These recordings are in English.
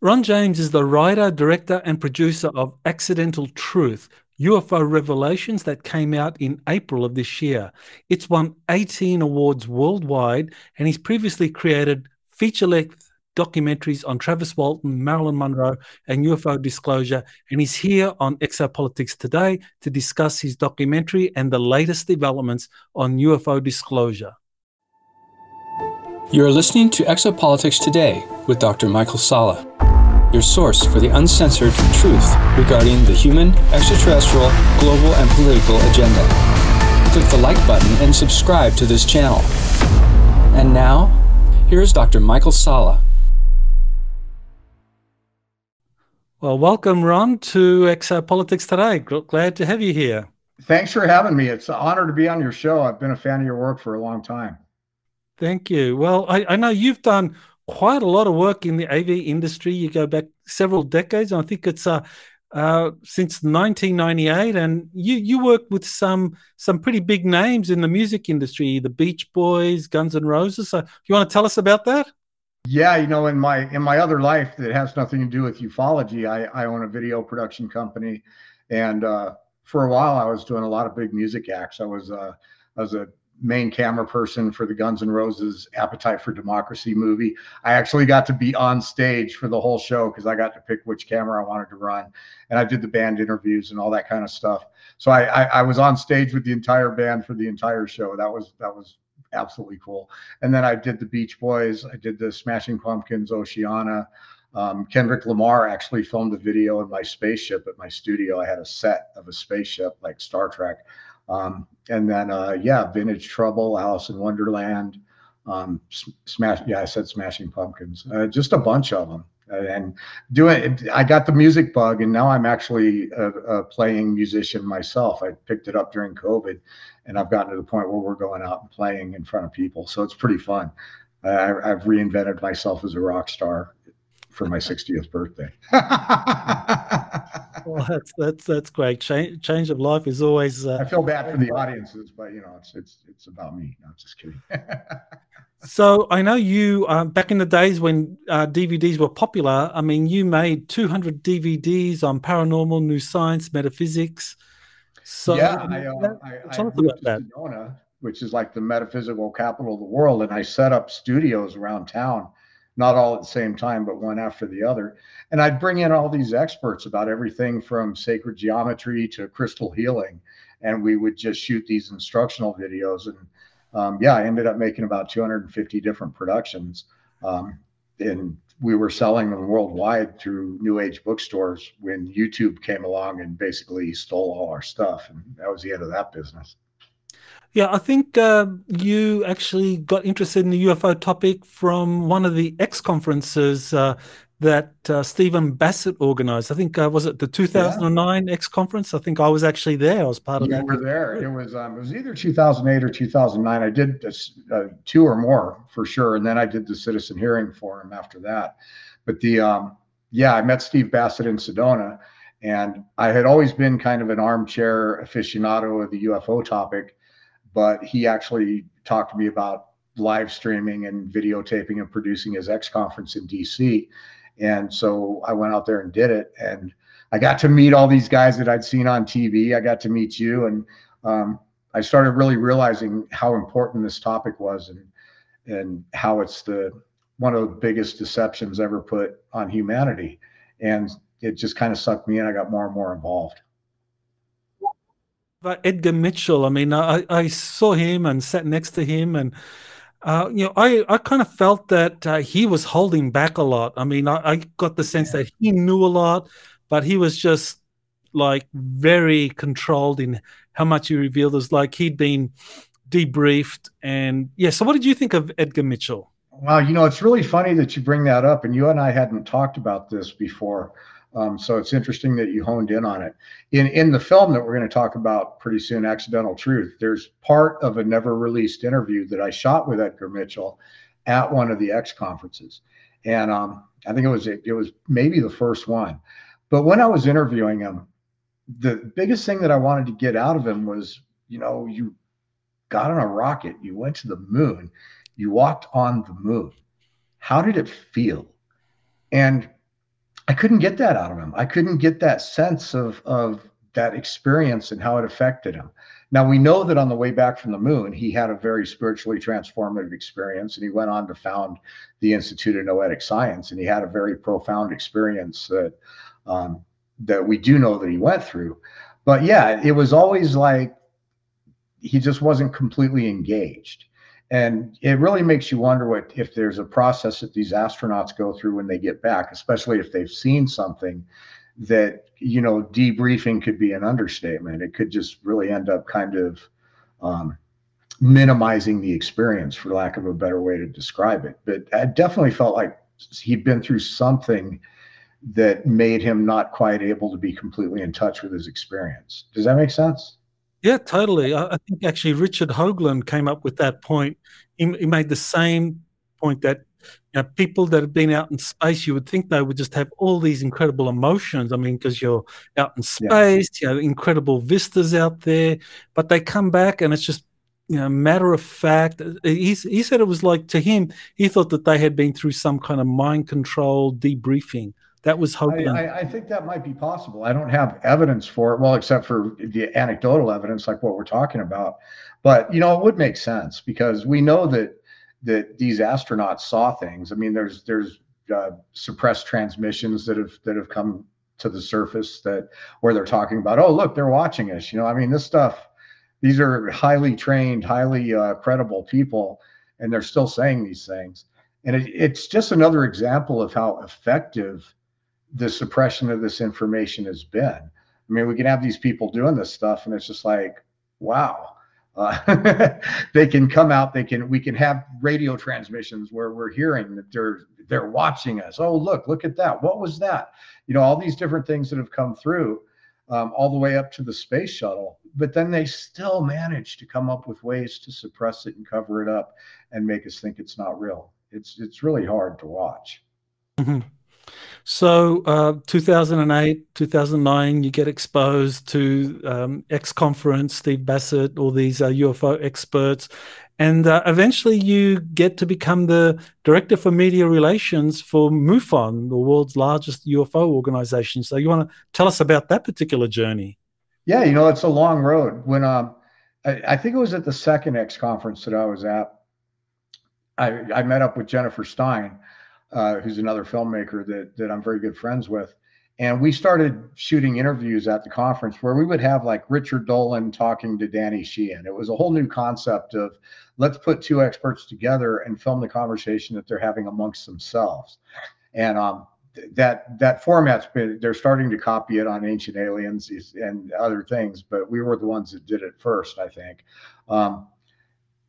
Ron James is the writer, director, and producer of Accidental Truth UFO Revelations that came out in April of this year. It's won 18 awards worldwide, and he's previously created feature length documentaries on Travis Walton, Marilyn Monroe, and UFO disclosure. And he's here on Exopolitics today to discuss his documentary and the latest developments on UFO disclosure. You are listening to Exopolitics Today with Dr. Michael Salla your source for the uncensored truth regarding the human, extraterrestrial, global, and political agenda. Click the like button and subscribe to this channel. And now, here's Dr. Michael Salla. Well, welcome, Ron, to Exopolitics Today. Glad to have you here. Thanks for having me. It's an honor to be on your show. I've been a fan of your work for a long time. Thank you. Well, I, I know you've done quite a lot of work in the AV industry. You go back several decades. I think it's uh, uh, since 1998, and you you with some some pretty big names in the music industry, the Beach Boys, Guns N' Roses. So, you want to tell us about that? Yeah, you know, in my in my other life that has nothing to do with ufology, I, I own a video production company, and uh, for a while I was doing a lot of big music acts. I was uh, I was a main camera person for the Guns N' Roses Appetite for Democracy movie. I actually got to be on stage for the whole show because I got to pick which camera I wanted to run, and I did the band interviews and all that kind of stuff. So I, I, I was on stage with the entire band for the entire show. That was that was absolutely cool. And then I did the Beach Boys. I did the Smashing Pumpkins, Oceana. Um, Kendrick Lamar actually filmed a video in my spaceship at my studio. I had a set of a spaceship like Star Trek um, and then, uh, yeah, Vintage Trouble, Alice in Wonderland, um, Smash. Yeah, I said Smashing Pumpkins. Uh, just a bunch of them. Uh, and doing, I got the music bug, and now I'm actually a, a, playing musician myself. I picked it up during COVID, and I've gotten to the point where we're going out and playing in front of people. So it's pretty fun. I, I've reinvented myself as a rock star for my 60th birthday. well, that's that's that's great. Change change of life is always. Uh, I feel bad for the audiences, but you know, it's it's it's about me. No, just kidding. so I know you uh, back in the days when uh, DVDs were popular. I mean, you made 200 DVDs on paranormal, new science, metaphysics. So yeah, I, uh, I, I moved to that. Sedona, which is like the metaphysical capital of the world, and I set up studios around town not all at the same time, but one after the other. And I'd bring in all these experts about everything from sacred geometry to crystal healing. And we would just shoot these instructional videos. And um, yeah, I ended up making about 250 different productions. Um, and we were selling them worldwide through new age bookstores when YouTube came along and basically stole all our stuff. And that was the end of that business. Yeah, I think uh, you actually got interested in the UFO topic from one of the X conferences uh, that uh, Stephen Bassett organized. I think uh, was it the 2009 yeah. X conference? I think I was actually there. I was part of you that. were there. It was um, it was either 2008 or 2009. I did this, uh, two or more for sure, and then I did the Citizen Hearing Forum after that. But the um, yeah, I met Steve Bassett in Sedona, and I had always been kind of an armchair aficionado of the UFO topic but he actually talked to me about live streaming and videotaping and producing his X conference in DC. And so I went out there and did it. And I got to meet all these guys that I'd seen on TV. I got to meet you. And um, I started really realizing how important this topic was and, and how it's the one of the biggest deceptions ever put on humanity. And it just kind of sucked me in. I got more and more involved. But Edgar Mitchell, I mean, I, I saw him and sat next to him, and uh, you know, I, I kind of felt that uh, he was holding back a lot. I mean, I, I got the sense yeah. that he knew a lot, but he was just like very controlled in how much he revealed. It was like he'd been debriefed, and yeah. So, what did you think of Edgar Mitchell? Wow, you know, it's really funny that you bring that up, and you and I hadn't talked about this before. Um, so it's interesting that you honed in on it. In in the film that we're going to talk about pretty soon, Accidental Truth, there's part of a never released interview that I shot with Edgar Mitchell at one of the X conferences, and um, I think it was it was maybe the first one. But when I was interviewing him, the biggest thing that I wanted to get out of him was, you know, you got on a rocket, you went to the moon, you walked on the moon. How did it feel? And I couldn't get that out of him. I couldn't get that sense of of that experience and how it affected him. Now we know that on the way back from the moon, he had a very spiritually transformative experience, and he went on to found the Institute of Noetic Science, and he had a very profound experience that um, that we do know that he went through. But yeah, it was always like he just wasn't completely engaged. And it really makes you wonder what if there's a process that these astronauts go through when they get back, especially if they've seen something that you know debriefing could be an understatement. It could just really end up kind of um, minimizing the experience, for lack of a better way to describe it. But I definitely felt like he'd been through something that made him not quite able to be completely in touch with his experience. Does that make sense? Yeah, totally. I, I think actually Richard Hoagland came up with that point. He, he made the same point that you know, people that have been out in space, you would think they would just have all these incredible emotions. I mean, because you're out in space, yeah. you know, incredible vistas out there, but they come back and it's just you know, matter of fact. Uh, he, he said it was like to him, he thought that they had been through some kind of mind control debriefing. That was Hoagland. I, I, I, think that might be possible. I don't have evidence for it, well, except for the anecdotal evidence, like what we're talking about. But you know, it would make sense because we know that that these astronauts saw things. I mean, there's there's uh, suppressed transmissions that have that have come to the surface that where they're talking about, oh, look, they're watching us. You know, I mean, this stuff. These are highly trained, highly uh, credible people, and they're still saying these things. And it, it's just another example of how effective the suppression of this information has been. I mean, we can have these people doing this stuff, and it's just like, wow. Uh, they can come out. They can. We can have radio transmissions where we're hearing that they're they're watching us. Oh, look, look at that. What was that? You know, all these different things that have come through, um, all the way up to the space shuttle. But then they still manage to come up with ways to suppress it and cover it up and make us think it's not real. It's it's really hard to watch. Mm-hmm. So, uh, 2008, 2009, you get exposed to um, X Conference, Steve Bassett, all these uh, UFO experts, and uh, eventually you get to become the director for media relations for MUFON, the world's largest UFO organization. So, you want to tell us about that particular journey? Yeah, you know, it's a long road. When um, I, I think it was at the second X Conference that I was at, I, I met up with Jennifer Stein uh, who's another filmmaker that that I'm very good friends with. And we started shooting interviews at the conference where we would have like Richard Dolan talking to Danny Sheehan. It was a whole new concept of let's put two experts together and film the conversation that they're having amongst themselves. And um, that that format's been they're starting to copy it on Ancient Aliens and other things, but we were the ones that did it first, I think. Um,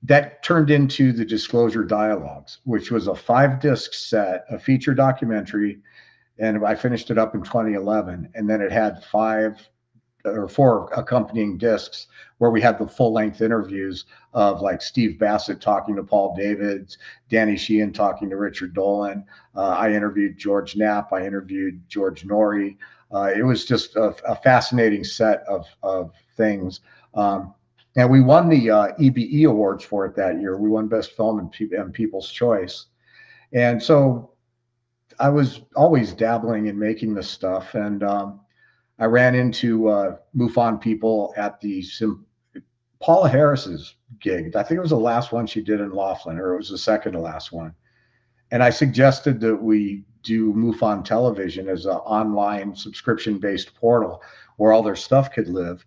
that turned into the Disclosure Dialogues, which was a five disc set, a feature documentary. And I finished it up in 2011. And then it had five or four accompanying discs where we had the full length interviews of like Steve Bassett talking to Paul Davids, Danny Sheehan talking to Richard Dolan. Uh, I interviewed George Knapp. I interviewed George Noory. Uh, it was just a, a, fascinating set of, of things. Um, and we won the uh, EBE awards for it that year. We won Best Film and, Pe- and People's Choice, and so I was always dabbling in making this stuff, and um, I ran into uh, MUFON people at the Sim- Paula Harris's gig. I think it was the last one she did in Laughlin, or it was the second to last one. And I suggested that we do MUFON Television as an online subscription-based portal where all their stuff could live.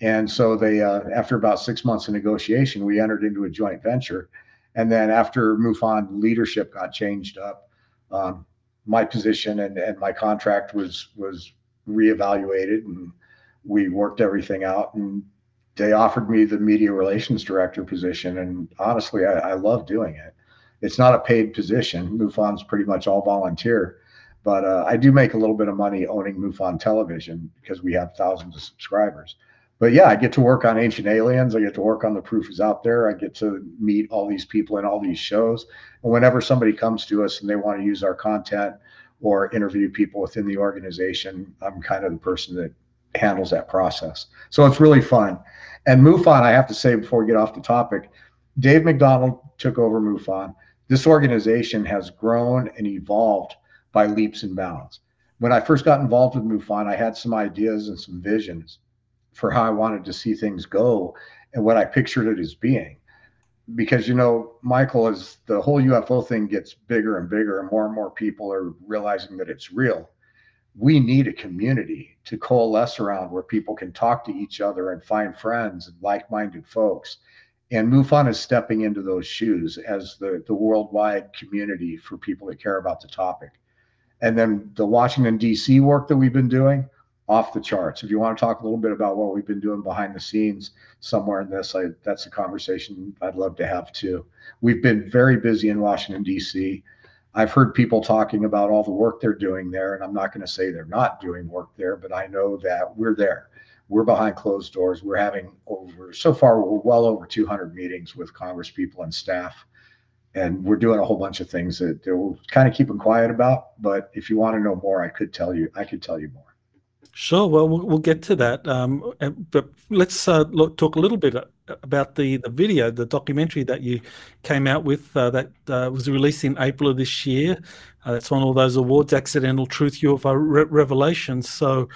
And so they, uh, after about six months of negotiation, we entered into a joint venture. And then after MUFON leadership got changed up, um, my position and, and my contract was was reevaluated, and we worked everything out. And they offered me the media relations director position. And honestly, I, I love doing it. It's not a paid position. MUFON's pretty much all volunteer but uh, I do make a little bit of money owning MUFON Television because we have thousands of subscribers but yeah, I get to work on Ancient Aliens. I get to work on The Proof is Out There. I get to meet all these people in all these shows. And whenever somebody comes to us and they want to use our content or interview people within the organization, I'm kind of the person that handles that process. So it's really fun. And MUFON, I have to say before we get off the topic, Dave McDonald took over MUFON. This organization has grown and evolved by leaps and bounds when I first got involved with MUFON, I had some ideas and some visions for how I wanted to see things go and what I pictured it as being. Because, you know, Michael, as the whole UFO thing gets bigger and bigger and more and more people are realizing that it's real, we need a community to coalesce around where people can talk to each other and find friends and like minded folks. And MUFON is stepping into those shoes as the, the worldwide community for people that care about the topic. And then the Washington, D.C. work that we've been doing, off the charts. If you want to talk a little bit about what we've been doing behind the scenes somewhere in this, I, that's a conversation I'd love to have too. We've been very busy in Washington, D.C. I've heard people talking about all the work they're doing there, and I'm not going to say they're not doing work there, but I know that we're there. We're behind closed doors. We're having over, so far, we're well over 200 meetings with Congress people and staff. And we're doing a whole bunch of things that, that we're kind of keeping quiet about. But if you want to know more, I could tell you, I could tell you more. Sure. Well, we'll, we'll get to that. Um, but let's uh, look, talk a little bit uh, about the, the video, the documentary that you came out with uh, that uh, was released in April of this year. Uh, that's won all those awards, Accidental Truth UFO Re- Revelations. So,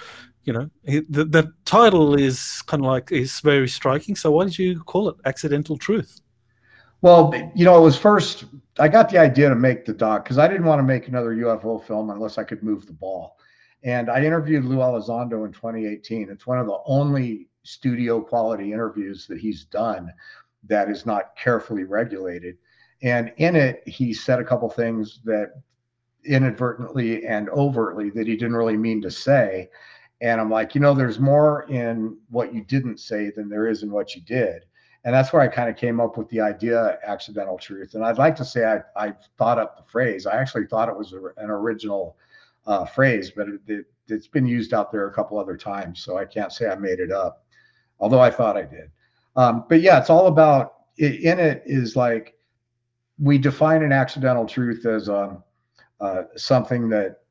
you know, the, the title is kind of like is very striking. So, why did you call it Accidental Truth? Well, you know, it was first I got the idea to make the doc because I didn't want to make another UFO film unless I could move the ball. And I interviewed Lou Elizondo in 2018. It's one of the only studio quality interviews that he's done that is not carefully regulated. And in it, he said a couple things that inadvertently and overtly that he didn't really mean to say. And I'm like, you know, there's more in what you didn't say than there is in what you did. And that's where I kind of came up with the idea accidental truth. And I'd like to say I, I thought up the phrase. I actually thought it was an original uh, phrase, but it, it, it's been used out there a couple other times. So I can't say I made it up, although I thought I did. Um, but yeah, it's all about it, in it is like we define an accidental truth as um, uh, something that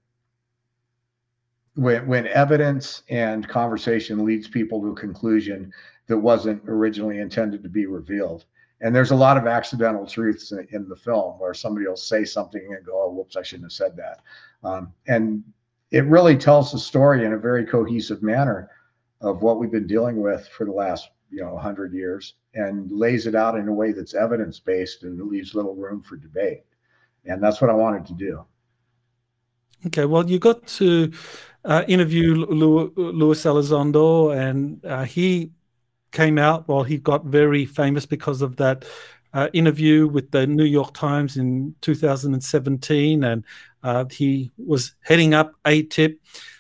when, when evidence and conversation leads people to a conclusion that wasn't originally intended to be revealed. And there's a lot of accidental truths in, in the film where somebody will say something and go, oh, whoops, I shouldn't have said that. Um, and it really tells the story in a very cohesive manner of what we've been dealing with for the last you know 100 years and lays it out in a way that's evidence based and leaves little room for debate and that's what i wanted to do okay well you got to uh, interview Luis Elizondo, and uh, he came out well he got very famous because of that uh, interview with the New York Times in 2017, and uh, he was heading up AATIP.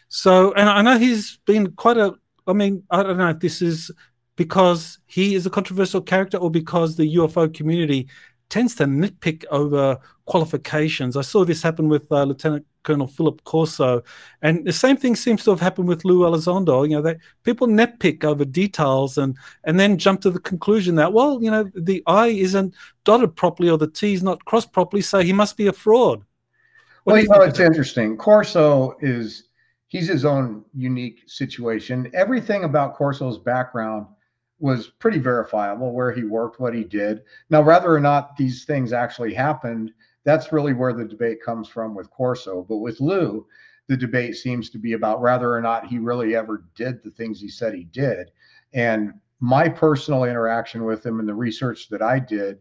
So, and I know he's been quite a. I mean, I don't know if this is because he is a controversial character or because the UFO community tends to nitpick over qualifications. I saw this happen with uh, Lieutenant Colonel Philip Corso, and the same thing seems to have happened with Lou Elizondo. You know, that people nitpick over details and and then jump to the conclusion that well, you know, the I isn't dotted properly or the T is not crossed properly, so he must be a fraud. What well, you know, it's interesting. Corso is he's his own unique situation. Everything about Corso's background was pretty verifiable where he worked, what he did. Now, whether or not these things actually happened, that's really where the debate comes from with Corso. But with Lou, the debate seems to be about whether or not he really ever did the things he said he did. And my personal interaction with him and the research that I did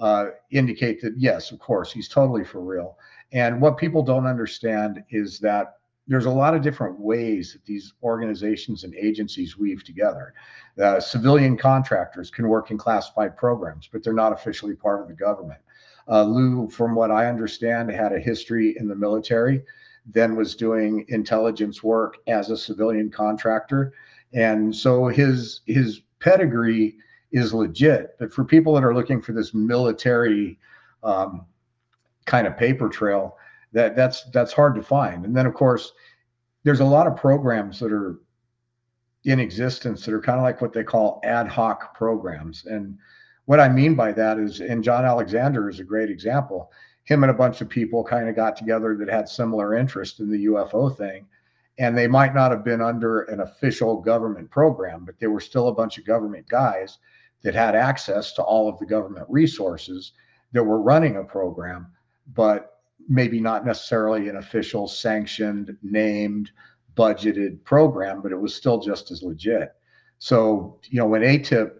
uh, indicate that, yes, of course, he's totally for real. And what people don't understand is that there's a lot of different ways that these organizations and agencies weave together. Uh, civilian contractors can work in classified programs, but they're not officially part of the government. Uh, Lou, from what I understand, had a history in the military, then was doing intelligence work as a civilian contractor, and so his his pedigree is legit. But for people that are looking for this military um, kind of paper trail, that that's that's hard to find. And then of course, there's a lot of programs that are in existence that are kind of like what they call ad hoc programs. And what I mean by that is, and John Alexander is a great example. Him and a bunch of people kind of got together that had similar interest in the UFO thing. And they might not have been under an official government program, but they were still a bunch of government guys that had access to all of the government resources that were running a program. But maybe not necessarily an official sanctioned named budgeted program but it was still just as legit so you know when atip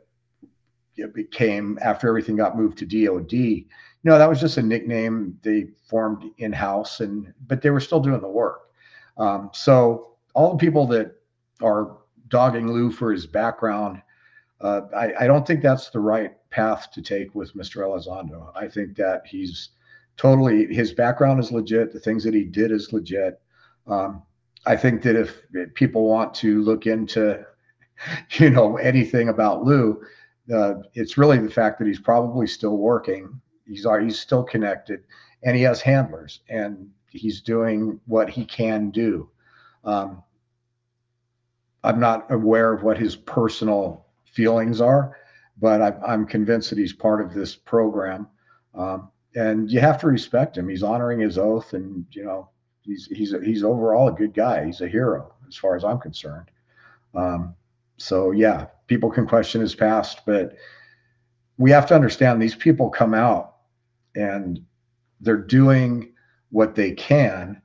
became after everything got moved to dod you know that was just a nickname they formed in-house and but they were still doing the work um, so all the people that are dogging lou for his background uh, I, I, don't think that's the right path to take with Mr. Elizondo. I think that he's totally his background is legit. The things that he did is legit. Um, I think that if people want to look into, you know, anything about Lou, it's really the fact that he's probably still working. He's he's still connected, and he has handlers, and he's doing what he can do. Um, I'm not aware of what his personal feelings are, but I, am convinced that he's part of this program. Um, and you have to respect him. He's honoring his oath, and you know, he's he's he's overall a good guy. He's a hero as far as I'm concerned. Um, so yeah, people can question his past, but we have to understand these people come out and they're doing what they can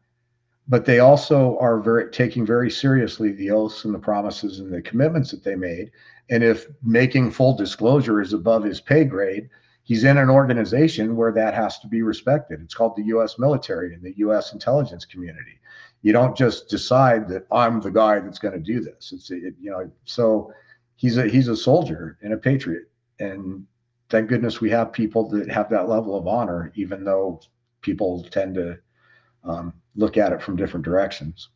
but they also are very taking very seriously the oaths and the promises and the commitments that they made and if making full disclosure is above his pay grade, he's in an organization where that has to be respected. It's called the US military and the US intelligence community. You don't just decide that I'm the guy that's going to do this. It's it, you know, so he's a he's a soldier and a patriot. And thank goodness we have people that have that level of honor, even though people tend to um, look at it from different directions.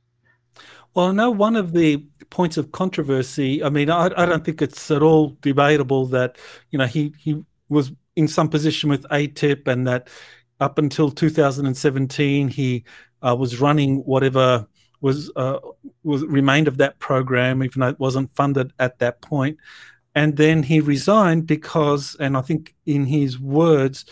Well, I know one of the points of controversy. I mean, I, I don't think it's at all debatable that you know he he was in some position with ATIP, and that up until 2017 he uh, was running whatever was uh, was remained of that program, even though it wasn't funded at that point. And then he resigned because, and I think in his words,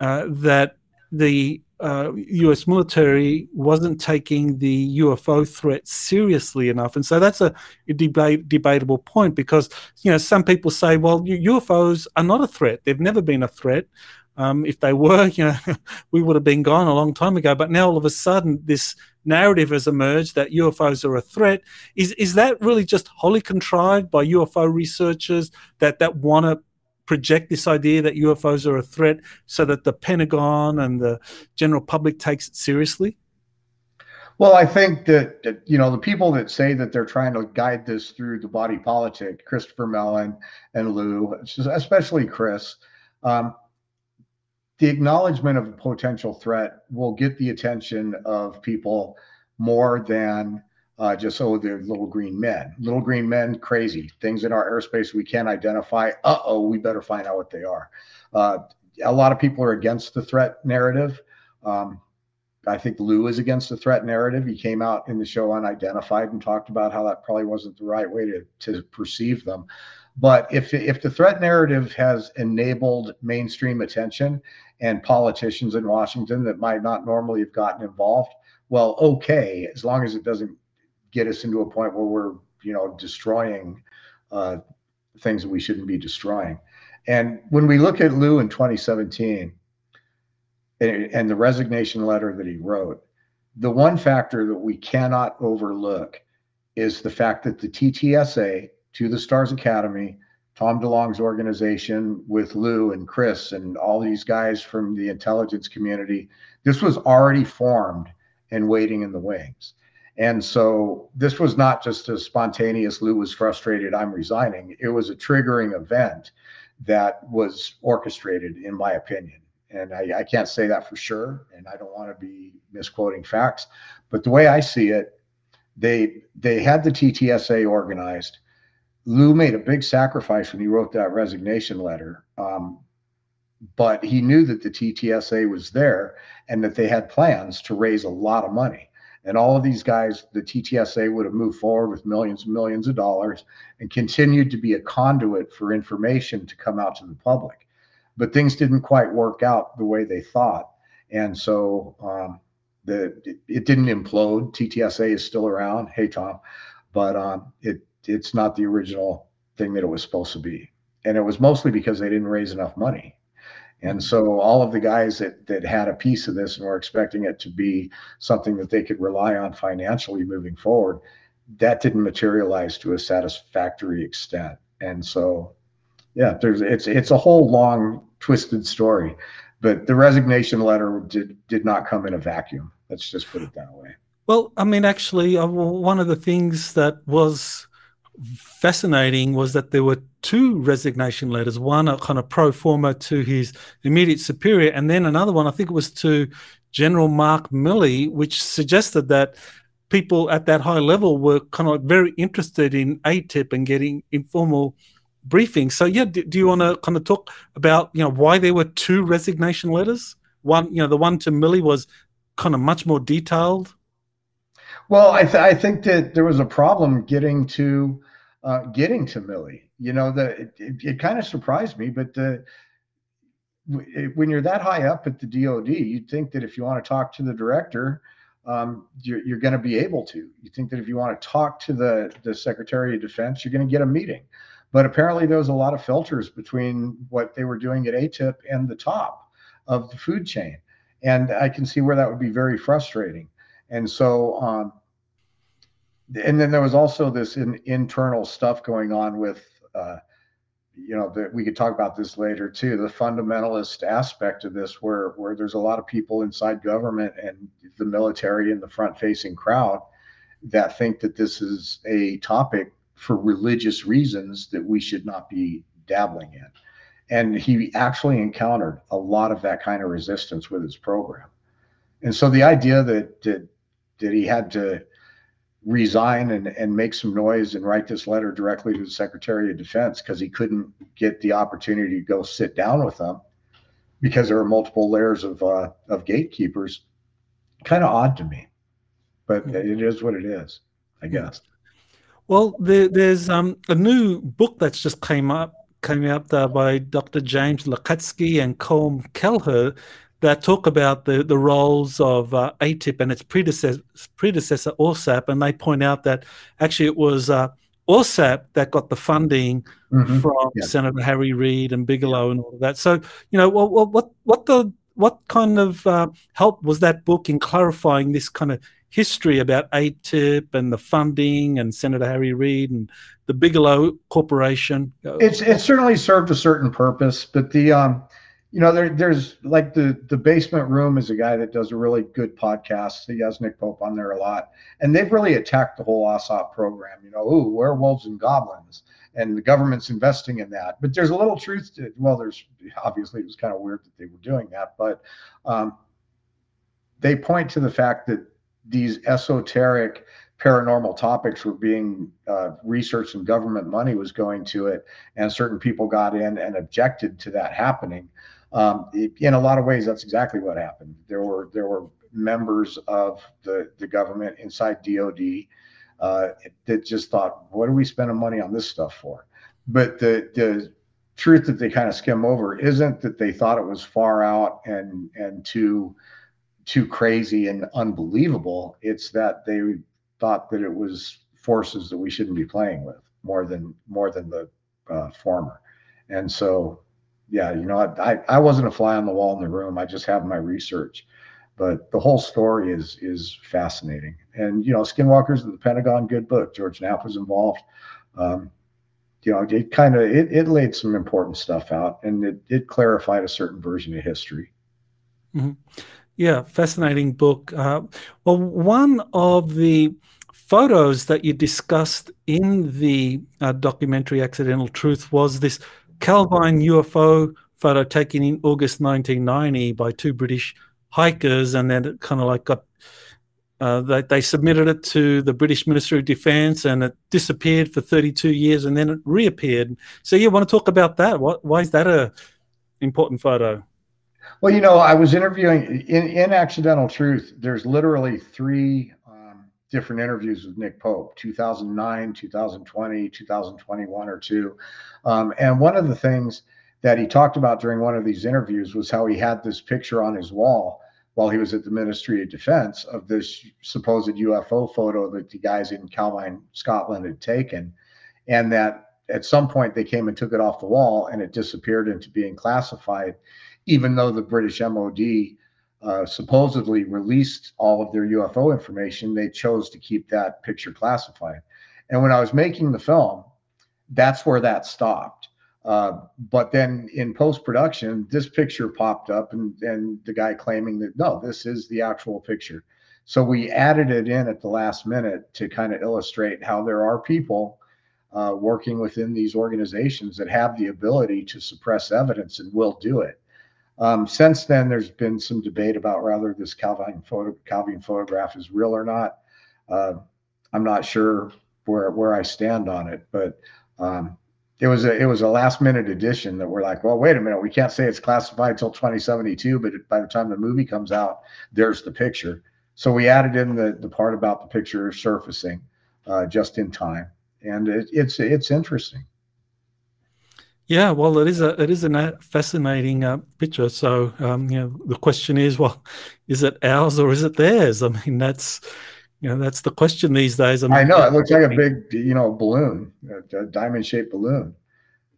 uh, that the uh, U.S. military wasn't taking the UFO threat seriously enough, and so that's a, debate, debatable point because you know some people say, well, UFOs are not a threat; they've never been a threat. Um, if they were, you know, we would have been gone a long time ago. But now all of a sudden, this narrative has emerged that UFOs are a threat. Is is that really just wholly contrived by UFO researchers that that want to project this idea that UFOs are a threat so that the Pentagon and the general public takes it seriously? Well, I think that, that, you know the people that say that they're trying to guide this through the body politic, Christopher Mellon and Lou, especially Chris, um, the acknowledgement of a potential threat will get the attention of people more than uh, just so they're little green men. Little green men, crazy things in our airspace we can't identify. Uh oh, we better find out what they are. Uh, a lot of people are against the threat narrative. Um, I think Lou is against the threat narrative. He came out in the show unidentified and talked about how that probably wasn't the right way to, to perceive them. But if if the threat narrative has enabled mainstream attention and politicians in Washington that might not normally have gotten involved, well, okay, as long as it doesn't get us into a point where we're you know destroying uh, things that we shouldn't be destroying. And when we look at Lou in 2017 and, and the resignation letter that he wrote, the one factor that we cannot overlook is the fact that the TTSA to the Stars Academy, Tom DeLonge's organization with Lou and Chris and all these guys from the intelligence community, this was already formed and waiting in the wings. And so this was not just a spontaneous Lou was frustrated, I'm resigning. It was a triggering event that was orchestrated, in my opinion. And I, I can't say that for sure, and I don't want to be misquoting facts. But the way I see it, they they had the TTSA organized. Lou made a big sacrifice when he wrote that resignation letter. Um, but he knew that the TTSA was there and that they had plans to raise a lot of money. And all of these guys, the TTSA would have moved forward with millions and millions of dollars and continued to be a conduit for information to come out to the public. But things didn't quite work out the way they thought. And so um, the it, it, didn't implode. TTSA is still around. Hey, Tom. But um, it it's not the original thing that it was supposed to be. And it was mostly because they didn't raise enough money. And so all of the guys that that had a piece of this and were expecting it to be something that they could rely on financially moving forward, that didn't materialize to a satisfactory extent. And so yeah, there's it's it's a whole long twisted story. But the resignation letter did did not come in a vacuum. Let's just put it that way. Well, I mean, actually, uh, one of the things that was fascinating was that there were two resignation letters one a kind of pro forma to his immediate superior and then another one i think it was to general mark milley which suggested that people at that high level were kind of very interested in atip and getting informal briefings so yeah do, do you want to kind of talk about you know why there were two resignation letters? One you know the one to milley was kind of much more detailed well, I, th- I think that there was a problem getting to uh, getting to Milley. You know, the it, it, it kind of surprised me, but the when you're that high up at the DoD, you'd think that if you want to talk to the director, um, you're, you're going to be able to. You think that if you want to talk to the the Secretary of Defense, you're going to get a meeting. But apparently, there was a lot of filters between what they were doing at ATIP and the top of the food chain, and I can see where that would be very frustrating. And so, um, and then there was also this in, internal stuff going on with uh, you know that we could talk about this later too the fundamentalist aspect of this where where there's a lot of people inside government and the military and the front facing crowd that think that this is a topic for religious reasons that we should not be dabbling in. And he actually encountered a lot of that kind of resistance with his program. And so the idea that that, that he had to resign and, and make some noise and write this letter directly to the Secretary of Defense because he couldn't get the opportunity to go sit down with them because there are multiple layers of uh, of gatekeepers. Kind of odd to me, but hmm. it is what it is, I guess. Well, there, there's um, a new book that's just came up came out uh, by Dr. James Lacatski and Colm Kelleher that talk about the, the roles of uh, ATIP and its predecessor, predecessor AAWSAP, and they point out that actually it was uh, AAWSAP that got the funding mm-hmm. from yeah. Senator Harry Reid and Bigelow and all of that. So, you know, what what what the what kind of uh, help was that book in clarifying this kind of history about ATIP and the funding and Senator Harry Reid and the Bigelow Corporation? It's it certainly served a certain purpose, but the um, you know, there, there's like the the basement room is a guy that does a really good podcast. He has Nick Pope on there a lot, and they've really attacked the whole AAWSAP program. You know, ooh, werewolves and goblins, and the government's investing in that. But there's a little truth to. It. Well, there's obviously it was kind of weird that they were doing that, but um, they point to the fact that these esoteric paranormal topics were being uh, researched and government money was going to it, and certain people got in and objected to that happening. Um, in a lot of ways, that's exactly what happened. There were there were members of the the government inside DoD uh, that just thought, "What are we spending money on this stuff for?" But the the truth that they kind of skim over isn't that they thought it was far out and and too too crazy and unbelievable. It's that they thought that it was forces that we shouldn't be playing with more than more than the uh, former. And so yeah, you know, I, I wasn't a fly on the wall in the room. I just have my research, but the whole story is is fascinating. And you know, Skinwalkers of the Pentagon, good book. George Knapp was involved. Um, you know, it kind of it, it laid some important stuff out, and it it clarified a certain version of history. Mm-hmm. Yeah, fascinating book. Uh, well, one of the photos that you discussed in the uh, documentary Accidental Truth was this Calvine UFO photo taken in August 1990 by two British hikers, and then it kind of like got uh, they, they submitted it to the British Ministry of Defence, and it disappeared for 32 years, and then it reappeared. So, you want to talk about that? What, why is that a important photo? Well, you know, I was interviewing in, in Accidental Truth. There's literally three different interviews with Nick Pope: 2009, 2020, 2021, or two. Um, and one of the things that he talked about during one of these interviews was how he had this picture on his wall while he was at the Ministry of Defense of this supposed UFO photo that the guys in Calvine, Scotland had taken. And that at some point they came and took it off the wall and it disappeared into being classified. even though the British MOD uh, supposedly released all of their UFO information, they chose to keep that picture classified. And when I was making the film, that's where that stopped. Uh, but then in post production, this picture popped up, and, and the guy claiming that no, this is the actual picture. So we added it in at the last minute to kind of illustrate how there are people uh, working within these organizations that have the ability to suppress evidence and will do it. Um, since then, there's been some debate about whether this Calvin, photo Calvine photograph is real or not. Uh, I'm not sure where where I stand on it, but um, it was a it was a last minute addition that we're like, well, wait a minute, we can't say it's classified until 2072, but by the time the movie comes out, there's the picture. So we added in the the part about the picture surfacing uh, just in time, and it, it's it's interesting. Yeah, well, it is a it is a fascinating uh, picture. So um, you know, the question is, well, is it ours or is it theirs? I mean, that's you know that's the question these days. I, mean, I know it looks like a big you know balloon, a, diamond shaped balloon.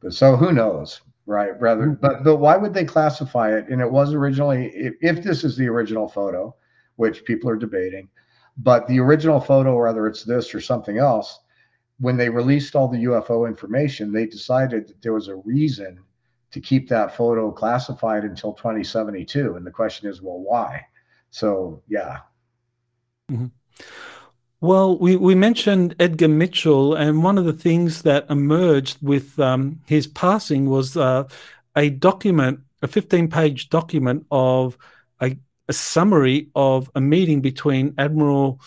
But so who knows, right? Rather, mm-hmm. but but why would they classify it? And it was originally, if, if this is the original photo, which people are debating, but the original photo, whether it's this or something else, when they released all the UFO information, they decided that there was a reason to keep that photo classified until 2072. And the question is, well, why? So yeah. Mm-hmm. Well, we, we mentioned Edgar Mitchell, and one of the things that emerged with um, his passing was uh, a document, a 15 page document of a, a, summary of a meeting between Admiral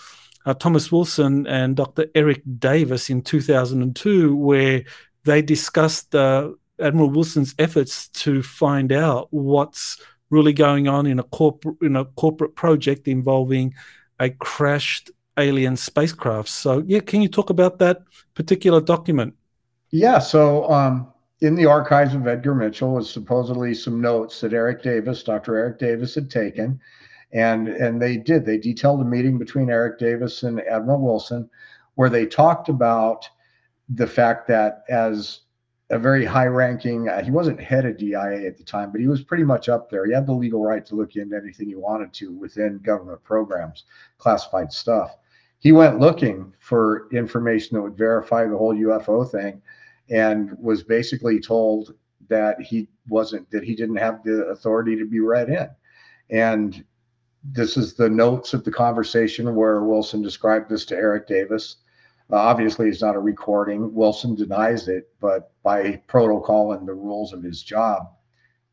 uh, Thomas Wilson and Dr. Eric Davis in 2002, where they discussed uh, Admiral Wilson's efforts to find out what's really going on in a corporate in a corporate project involving a crashed alien spacecraft. So, yeah, can you talk about that particular document? Yeah. So, um, in the archives of Edgar Mitchell was supposedly some notes that Eric Davis, Dr. Eric Davis, had taken, and and they did. They detailed a meeting between Eric Davis and Admiral Wilson, where they talked about the fact that as a very high ranking, uh, he wasn't head of DIA at the time, but he was pretty much up there. He had the legal right to look into anything he wanted to within government programs, classified stuff. He went looking for information that would verify the whole UFO thing and was basically told that he wasn't, that he didn't have the authority to be read in. And this is the notes of the conversation where Wilson described this to Eric Davis uh, obviously, it's not a recording. Wilson denies it, but by protocol and the rules of his job,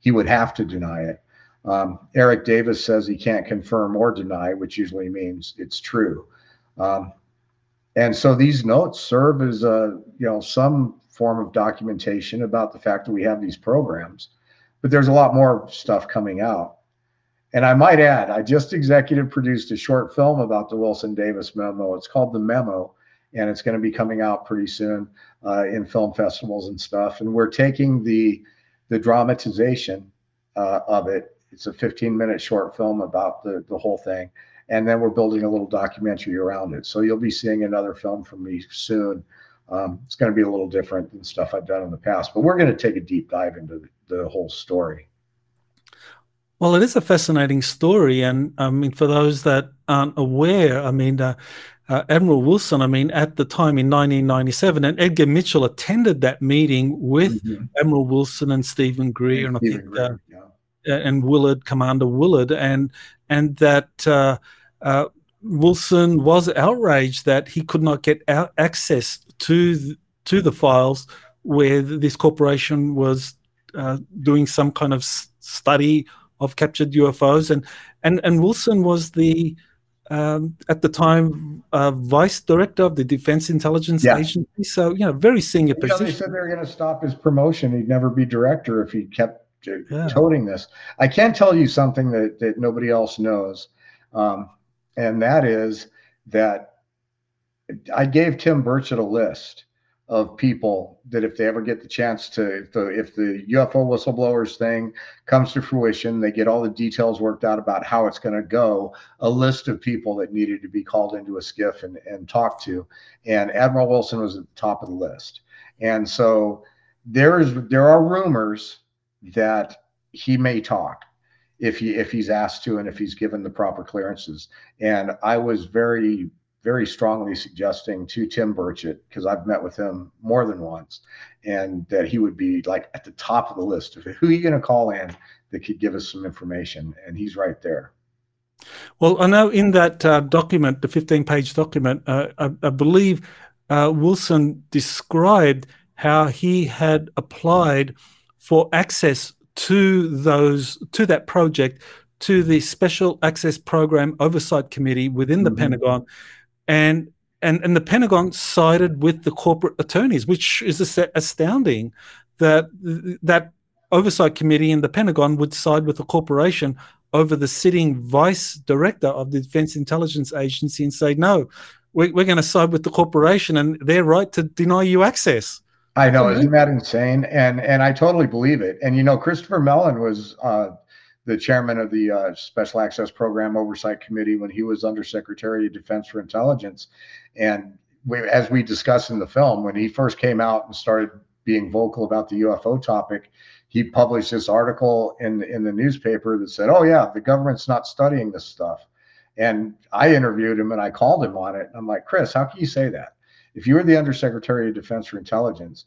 he would have to deny it. Um, Eric Davis says he can't confirm or deny, which usually means it's true. Um, and so these notes serve as a you know some form of documentation about the fact that we have these programs. But there's a lot more stuff coming out. And I might add, I just executive produced a short film about the Wilson Davis memo. It's called The Memo and it's going to be coming out pretty soon uh, in film festivals and stuff. And we're taking the the dramatization uh, of it. It's a 15 minute short film about the the whole thing, and then we're building a little documentary around it. So you'll be seeing another film from me soon. Um, it's going to be a little different than stuff I've done in the past, but we're going to take a deep dive into the, the whole story. Well, it is a fascinating story, and I mean, for those that aren't aware, I mean, uh, uh, Admiral Wilson, I mean, at the time in 1997, and Edgar Mitchell attended that meeting with mm-hmm. Admiral Wilson and Stephen Greer, and, and I think, Greer, uh, yeah. and Willard, Commander Willard, and and that uh, uh, Wilson was outraged that he could not get out access to the, to the files where this corporation was uh, doing some kind of study of captured UFOs, and and and Wilson was the um, at the time uh, vice director of the Defense Intelligence yeah. Agency. So, you know, very senior you position. Know, they said they were going to stop his promotion. He'd never be director if he kept yeah. toting this. I can tell you something that, that nobody else knows. Um, and that is that I gave Tim Burchett a list of people that if they ever get the chance to if the if the UFO whistleblowers thing comes to fruition, they get all the details worked out about how it's going to go, a list of people that needed to be called into a SCIF and, and talked to. And Admiral Wilson was at the top of the list. And so there's there are rumors that he may talk if he if he's asked to and if he's given the proper clearances. And I was very very strongly suggesting to Tim Burchett because I've met with him more than once, and that he would be like at the top of the list of who are you going to call in that could give us some information, and he's right there. Well, I know in that uh, document, the 15-page document, uh, I, I, believe uh, Wilson described how he had applied for access to those to that project to the Special Access Program Oversight Committee within the mm-hmm. Pentagon, and and and the Pentagon sided with the corporate attorneys, which is astounding that that oversight committee in the Pentagon would side with a corporation over the sitting vice director of the Defense Intelligence Agency and say, no, we're, we're going to side with the corporation and they're right to deny you access. I know, isn't that insane? And and I totally believe it. And you know, Christopher Mellon was uh, the chairman of the uh, Special Access Program Oversight Committee when he was Undersecretary of Defense for Intelligence. And we, as we discussed in the film, when he first came out and started being vocal about the UFO topic, he published this article in in the newspaper that said, "Oh yeah, the government's not studying this stuff." And I interviewed him and I called him on it. I'm like, Chris, how can you say that? If you were the Undersecretary of Defense for Intelligence,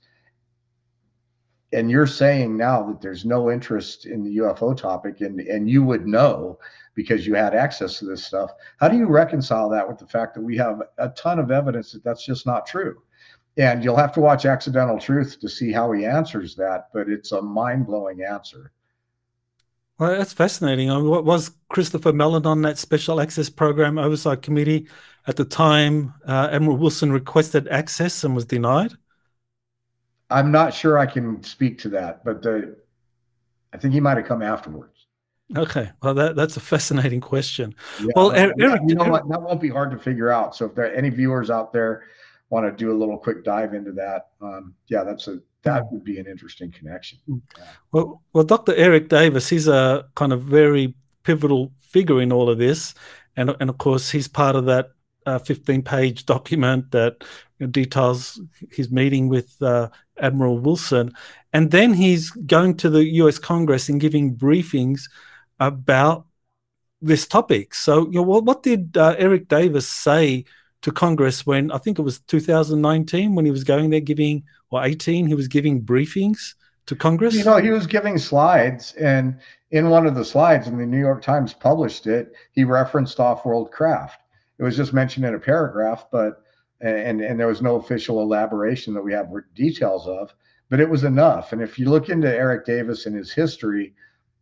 and you're saying now that there's no interest in the UFO topic, and and you would know because you had access to this stuff, how do you reconcile that with the fact that we have a ton of evidence that that's just not true? And you'll have to watch Accidental Truth to see how he answers that, but it's a mind blowing answer. Well, that's fascinating. I mean, what was Christopher Mellon on that Special Access Program Oversight Committee? At the time, uh, Admiral Wilson requested access and was denied. I'm not sure I can speak to that, but the, I think he might have come afterwards. Okay, well, that, that's a fascinating question. Yeah, well, er-, Eric, you know what? That won't be hard to figure out. So, if there are any viewers out there want to do a little quick dive into that, um, yeah, that's a that would be an interesting connection. Mm. Yeah. Well, well, Dr. Eric Davis, he's a kind of very pivotal figure in all of this, and and of course, he's part of that uh, 15 page document that details his meeting with uh, Admiral Wilson. And then he's going to the US Congress and giving briefings about this topic. So, you know, what, what did uh, Eric Davis say to Congress when I think it was 2019 when he was going there giving, or 18, he was giving briefings to Congress? You know, he was giving slides, and in one of the slides, and the New York Times published it, he referenced off world craft it was just mentioned in a paragraph, but and and there was no official elaboration that we have details of, but it was enough. And if you look into Eric Davis and his history,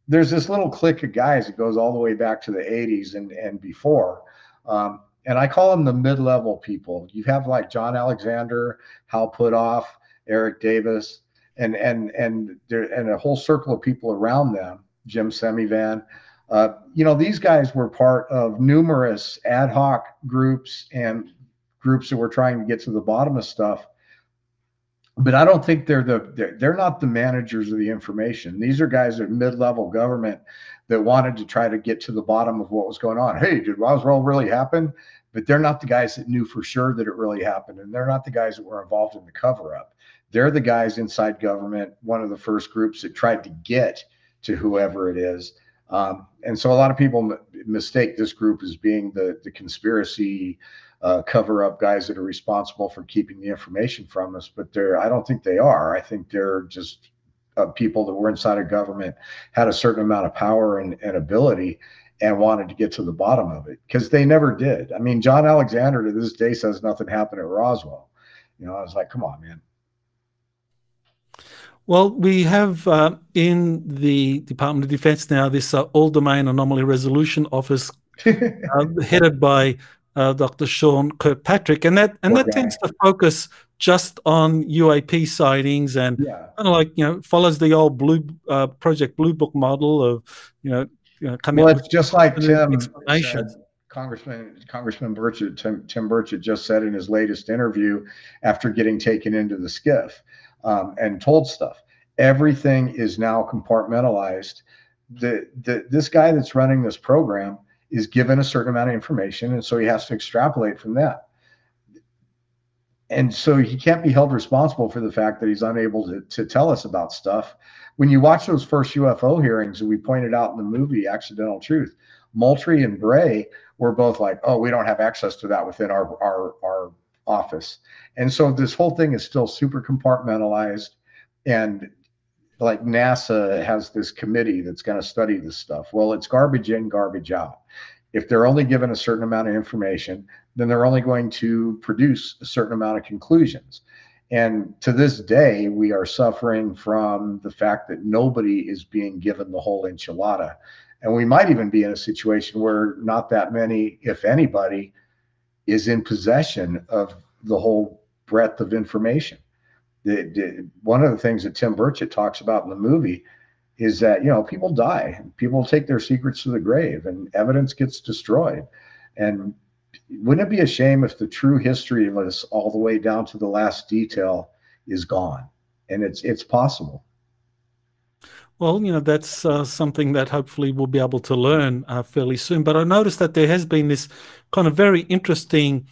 there's this little clique of guys that goes all the way back to the 80s and and before. Um, and I call them the mid-level people. You have like John Alexander, Hal Puthoff, Eric Davis, and and and there and a whole circle of people around them, Jim Semivan. Uh, you know, these guys were part of numerous ad hoc groups and groups that were trying to get to the bottom of stuff. But I don't think they're the they're, they're not the managers of the information. These are guys at mid-level government that wanted to try to get to the bottom of what was going on. Hey, did Roswell really happen? But they're not the guys that knew for sure that it really happened, and they're not the guys that were involved in the cover-up. They're the guys inside government, one of the first groups that tried to get to whoever it is um, and so a lot of people m- mistake this group as being the the conspiracy uh, cover up guys that are responsible for keeping the information from us. But they're I don't think they are. I think they're just uh, people that were inside of government had a certain amount of power and, and ability and wanted to get to the bottom of it because they never did. I mean, John Alexander to this day says nothing happened at Roswell. You know, I was like, come on, man. Well, we have uh, in the Department of Defense now this uh, All Domain Anomaly Resolution Office, uh, headed by uh, Dr. Sean Kirkpatrick, and that and that tends to focus just on UAP sightings and yeah. kind of like you know follows the old blue uh, Project Blue Book model of you know, you know coming. Well, it's just like Tim said, Congressman Congressman Burchett, Tim, Tim Burchett just said in his latest interview after getting taken into the SCIF um, and told stuff. Everything is now compartmentalized. The, the this guy that's running this program is given a certain amount of information, and so he has to extrapolate from that. and so he can't be held responsible for the fact that he's unable to, to tell us about stuff. When you watch those first UFO hearings we pointed out in the movie Accidental Truth, Moultrie and Bray were both like, "Oh, we don't have access to that within our our our office," and so this whole thing is still super compartmentalized, and like NASA has this committee that's going to study this stuff. Well, it's garbage in, garbage out. If they're only given a certain amount of information, then they're only going to produce a certain amount of conclusions. And to this day, we are suffering from the fact that nobody is being given the whole enchilada. And we might even be in a situation where not that many, if anybody, is in possession of the whole breadth of information. The, the, one of the things that Tim Burchett talks about in the movie is that you know people die people take their secrets to the grave and evidence gets destroyed and wouldn't it be a shame if the true history of us all the way down to the last detail is gone and it's it's possible well, you know, that's uh, something that hopefully we'll be able to learn uh, fairly soon. But I noticed that there has been this kind of very interesting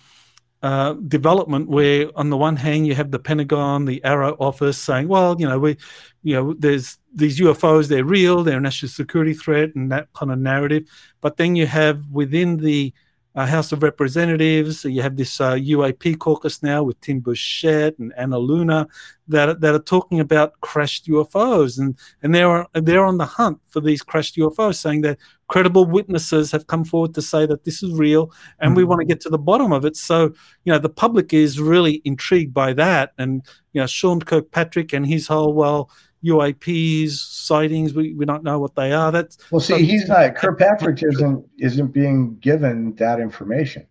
uh, development where, on the one hand, you have the Pentagon, the AARO office saying, well, you know, we, you know, there's these UFOs, they're real, they're a national security threat, and that kind of narrative. But then you have within the uh, House of Representatives. You have this uh, UAP caucus now with Tim Burchett and Anna Luna that that are talking about crashed UFOs, and and they're they're on the hunt for these crashed UFOs, saying that credible witnesses have come forward to say that this is real, and mm-hmm. we want to get to the bottom of it. So you know the public is really intrigued by that, and you know Sean Kirkpatrick and his whole well UAPs sightings. We, we don't know what they are. That's well. See, he's not. Kirkpatrick isn't isn't being given that information.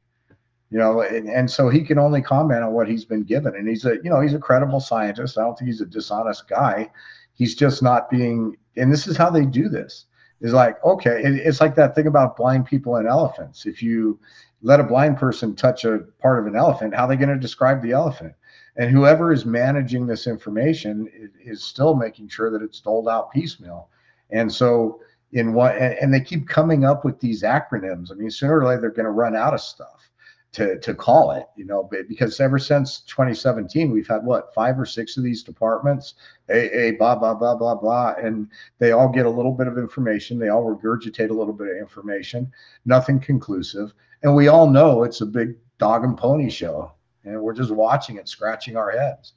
You know, and, and so he can only comment on what he's been given. And he's a you know he's a credible scientist. I don't think he's a dishonest guy. He's just not being. And this is how they do this. Is like okay, it, it's like that thing about blind people and elephants. If you let a blind person touch a part of an elephant, how are they going to describe the elephant? And whoever is managing this information is, still making sure that it's doled out piecemeal. And so in what and, and, they keep coming up with these acronyms. I mean sooner or later they're going to run out of stuff to to call it you know because ever since 2017 we've had what five or six of these departments? A a blah blah blah blah blah. And they all get a little bit of information. They all regurgitate a little bit of information. Nothing conclusive. And we all know it's a big dog and pony show and we're just watching it, scratching our heads.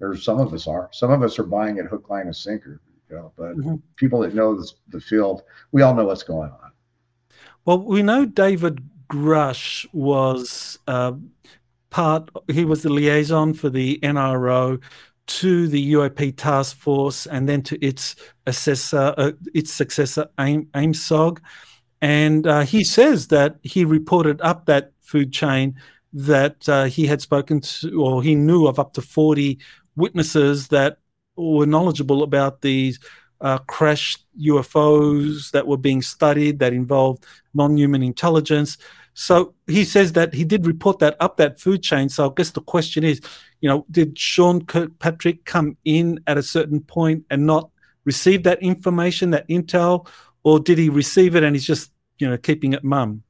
Or some of us are. Some of us are buying it hook, line, and sinker. You know, but mm-hmm. people that know the, the field, we all know what's going on. Well, we know David Grusch was uh, part. He was the liaison for the NRO to the UAP task force, and then to its assessor, uh, its successor, AIM, AIMSOG. And uh, he says that he reported up that food chain that uh, he had spoken to, or he knew of up to 40 witnesses that were knowledgeable about these uh, crashed UFOs that were being studied that involved non human intelligence. So he says that he did report that up that food chain. So I guess the question is, you know, did Sean Kirkpatrick come in at a certain point and not receive that information, that intel, or did he receive it and he's just, you know, keeping it mum?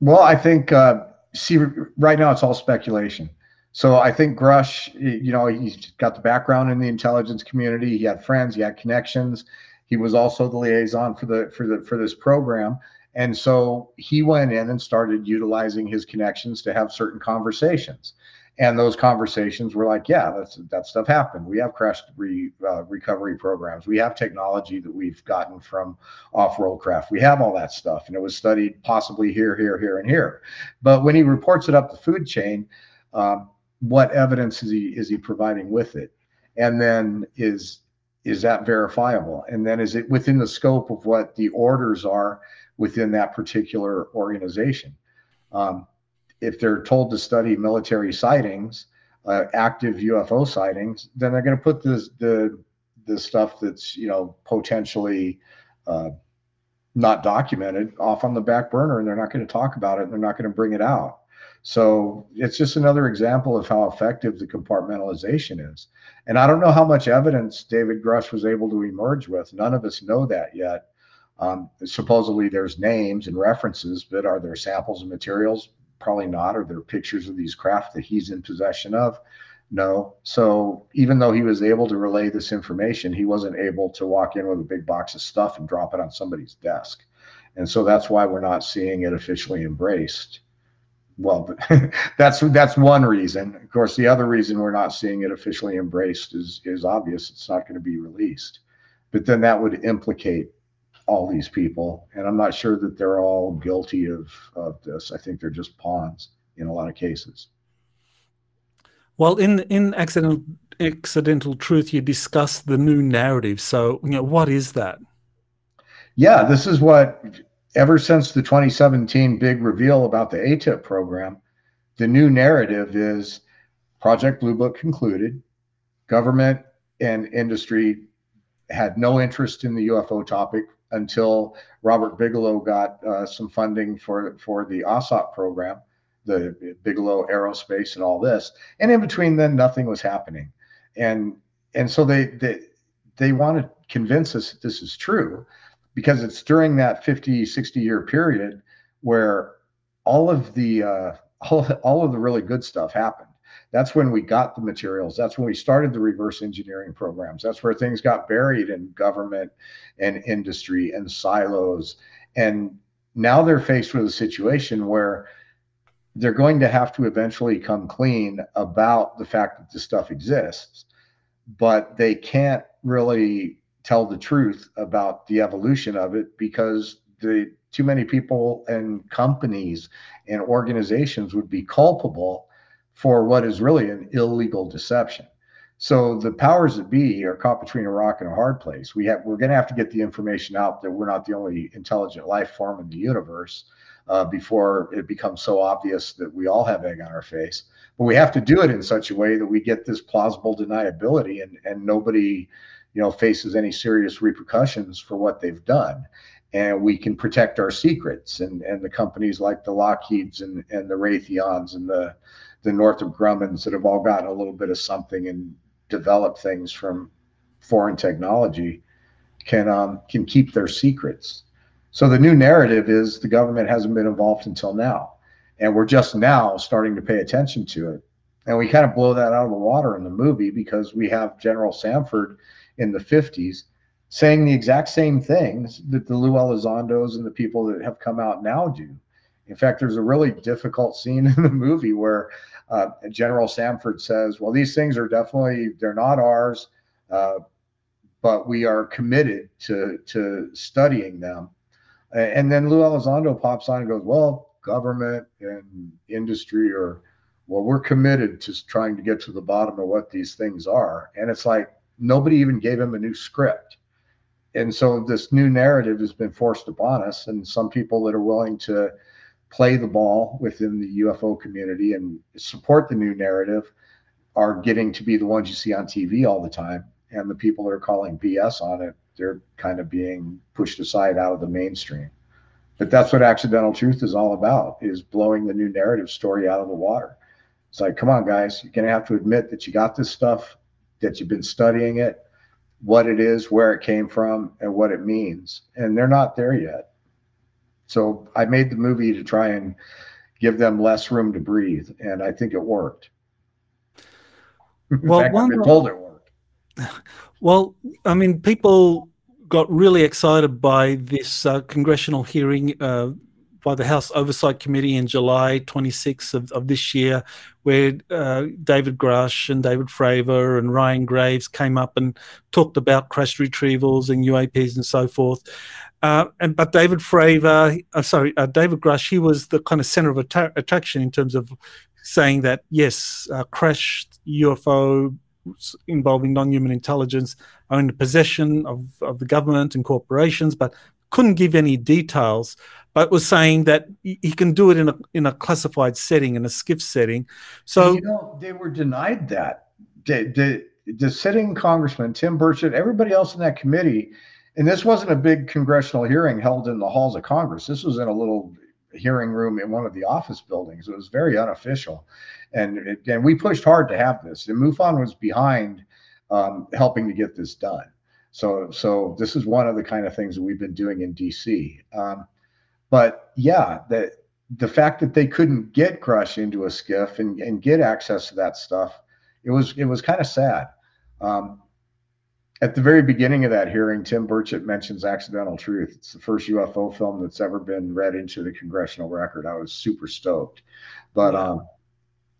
Well, I think uh, see right now it's all speculation. So I think Grusch, you know, he's got the background in the intelligence community. He had friends, he had connections. He was also the liaison for the for the for this program. And so he went in and started utilizing his connections to have certain conversations and those conversations were like yeah that's that stuff happened. We have crash uh, recovery programs. We have technology that we've gotten from off-world craft. We have all that stuff. And it was studied possibly here here here and here. But when he reports it up the food chain um, what evidence is he is he providing with it? And then is is that verifiable? And then is it within the scope of what the orders are within that particular organization? Um, if they're told to study military sightings, uh, active UFO sightings, then they're going to put the the stuff that's you know potentially uh, not documented off on the back burner, and they're not going to talk about it. And they're not going to bring it out. So it's just another example of how effective the compartmentalization is. And I don't know how much evidence David Grusch was able to emerge with. None of us know that yet. Um, supposedly there's names and references, but are there samples and materials? Probably not. Are there pictures of these craft that he's in possession of? No. So even though he was able to relay this information, he wasn't able to walk in with a big box of stuff and drop it on somebody's desk. And so that's why we're not seeing it officially embraced. Well, that's that's one reason. Of course, the other reason we're not seeing it officially embraced is is obvious. It's not going to be released. But then that would implicate all these people, and I'm not sure that they're all guilty of of this. I think they're just pawns in a lot of cases. Well, in in accidental accidental truth, you discuss the new narrative. So, you know, what is that? Yeah, this is what ever since the 2017 big reveal about the AATIP program, the new narrative is Project Blue Book concluded, government and industry had no interest in the UFO topic until Robert Bigelow got uh, some funding for for the AAWSAP program the Bigelow Aerospace and all this. And in between then nothing was happening. And and so they they they want to convince us that this is true because it's during that 50 60 year period where all of the uh, all, all of the really good stuff happened that's when we got the materials. That's when we started the reverse engineering programs. That's where things got buried in government and industry and silos. And now they're faced with a situation where they're going to have to eventually come clean about the fact that this stuff exists, but they can't really tell the truth about the evolution of it because the too many people and companies and organizations would be culpable for what is really an illegal deception. So the powers that be are caught between a rock and a hard place. We have we're going to have to get the information out that we're not the only intelligent life form in the universe uh, before it becomes so obvious that we all have egg on our face. But we have to do it in such a way that we get this plausible deniability and, and nobody, you know, faces any serious repercussions for what they've done. And we can protect our secrets and, and the companies like the Lockheeds and, and the Raytheons and the, the Northrop Grummans that have all gotten a little bit of something and developed things from foreign technology can um, can keep their secrets so the new narrative is the government hasn't been involved until now. And we're just now starting to pay attention to it. And we kind of blow that out of the water in the movie because we have General Samford in the 50s saying the exact same things that the Lou Elizondos and the people that have come out now do. In fact, there's a really difficult scene in the movie where uh, General Samford says, "Well, these things are definitely they're not ours, uh, but we are committed to to studying them." And then Lou Elizondo pops on and goes, Well, government and industry are, well, we're committed to trying to get to the bottom of what these things are. And it's like nobody even gave him a new script. And so this new narrative has been forced upon us. And some people that are willing to play the ball within the UFO community and support the new narrative are getting to be the ones you see on TV all the time. And the people that are calling BS on it they're kind of being pushed aside out of the mainstream. But that's what accidental truth is all about: is blowing the new narrative story out of the water. It's like, come on, guys, you're gonna have to admit that you got this stuff, that you've been studying it, what it is, where it came from, and what it means. And they're not there yet. So I made the movie to try and give them less room to breathe, and I think it worked. Well, fact, one, told it worked. Well, I mean, people got really excited by this uh, congressional hearing uh, by the House Oversight Committee in July 26th of, of this year, where uh, David Grusch and David Fravor and Ryan Graves came up and talked about crash retrievals and UAPs and so forth. Uh, and but David Fravor, uh, sorry, uh, David Grusch, he was the kind of center of attraction in terms of saying that yes, uh, crashed UFO involving non-human intelligence are in the possession of, of the government and corporations, but couldn't give any details, but was saying that he can do it in a in a classified setting, in a SCIF setting. So you know, they were denied that. The, the, the sitting congressman, Tim Burchett, everybody else in that committee, and this wasn't a big congressional hearing held in the halls of Congress. This was in a little hearing room in one of the office buildings. It was very unofficial and it, and we pushed hard to have this. And MUFON was behind um, helping to get this done. So so this is one of the kind of things that we've been doing in DC. Um, but yeah, that the fact that they couldn't get Grusch into a SCIF and, and get access to that stuff, it was it was kind of sad. Um, at the very beginning of that hearing, Tim Burchett mentions Accidental Truth. It's the first UFO film that's ever been read into the congressional record. I was super stoked. But um,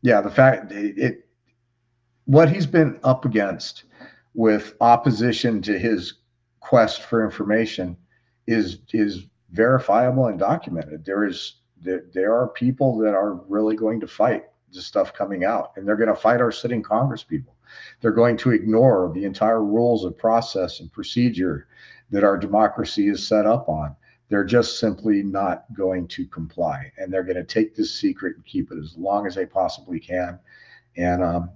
yeah, the fact it, it what he's been up against with opposition to his quest for information is is verifiable and documented. There is there, there are people that are really going to fight the stuff coming out, and they're going to fight our sitting Congress people. They're going to ignore the entire rules of process and procedure that our democracy is set up on. They're just simply not going to comply, and they're going to take this secret and keep it as long as they possibly can. And um,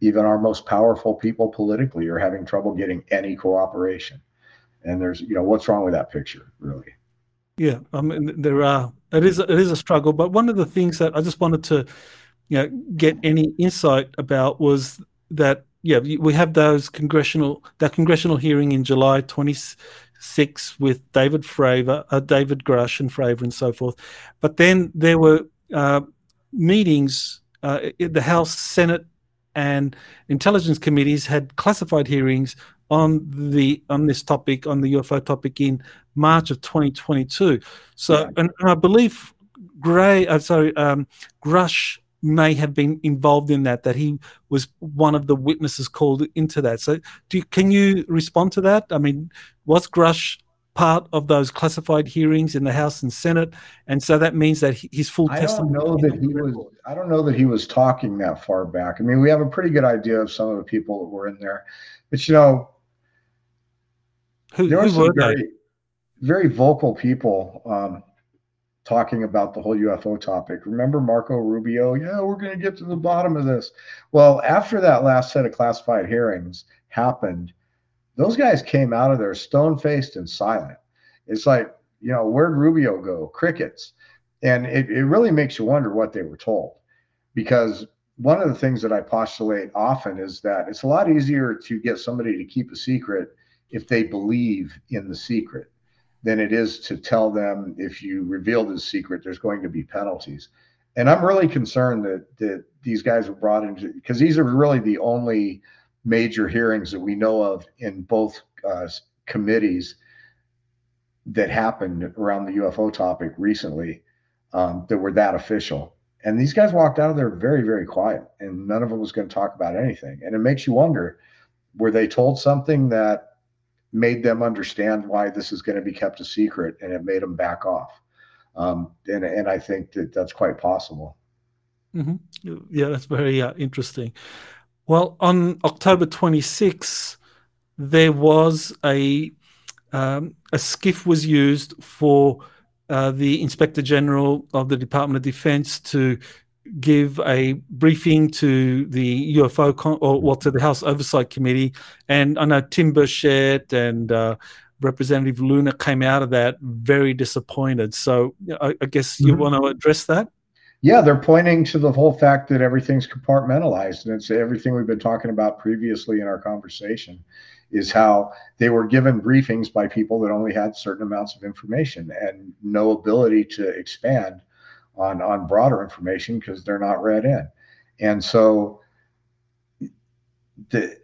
even our most powerful people politically are having trouble getting any cooperation. And there's, you know, what's wrong with that picture, really? Yeah, I mean, there are. It is. It is a struggle. But one of the things that I just wanted to, you know, get any insight about was that yeah, we have those congressional that congressional hearing in July 26 with David Fravor, uh, David Grusch and Fravor and so forth. But then there were uh, meetings. Uh, the House, Senate, and intelligence committees had classified hearings on the on this topic on the UFO topic in March of 2022. So, yeah. and, and, I believe Gray, uh, sorry, um, Grusch may have been involved in that. That he was one of the witnesses called into that. So, do you, can you respond to that? I mean, was Grusch part of those classified hearings in the House and Senate, and so that means that his full I testimony. I don't know that he was. I don't know that he was talking that far back. I mean, we have a pretty good idea of some of the people that were in there, but you know, who, there were some very, very vocal people um, talking about the whole UFO topic. Remember Marco Rubio? Yeah, we're going to get to the bottom of this. Well, after that last set of classified hearings happened those guys came out of there stone faced and silent. It's like, you know, where'd Rubio go? Crickets. And it, it really makes you wonder what they were told. Because one of the things that I postulate often is that it's a lot easier to get somebody to keep a secret if they believe in the secret than it is to tell them if you reveal this secret, there's going to be penalties. And I'm really concerned that that these guys were brought into because these are really the only major hearings that we know of in both uh, committees that happened around the UFO topic recently um, that were that official. And these guys walked out of there very, very quiet, and none of them was going to talk about anything. And it makes you wonder were they told something that made them understand why this is going to be kept a secret and it made them back off? Um, and, and I think that that's quite possible. Mm-hmm. Yeah, that's very uh, interesting. Well, on October 26, there was a um, a SCIF was used for uh, the Inspector General of the Department of Defense to give a briefing to the UFO con- or well to the House Oversight Committee, and I know Tim Burchett and uh, Representative Luna came out of that very disappointed. So I, I guess you mm-hmm. want to address that yeah, they're pointing to the whole fact that everything's compartmentalized, and it's everything we've been talking about previously in our conversation. Is how they were given briefings by people that only had certain amounts of information and no ability to expand on on broader information because they're not read in, and so the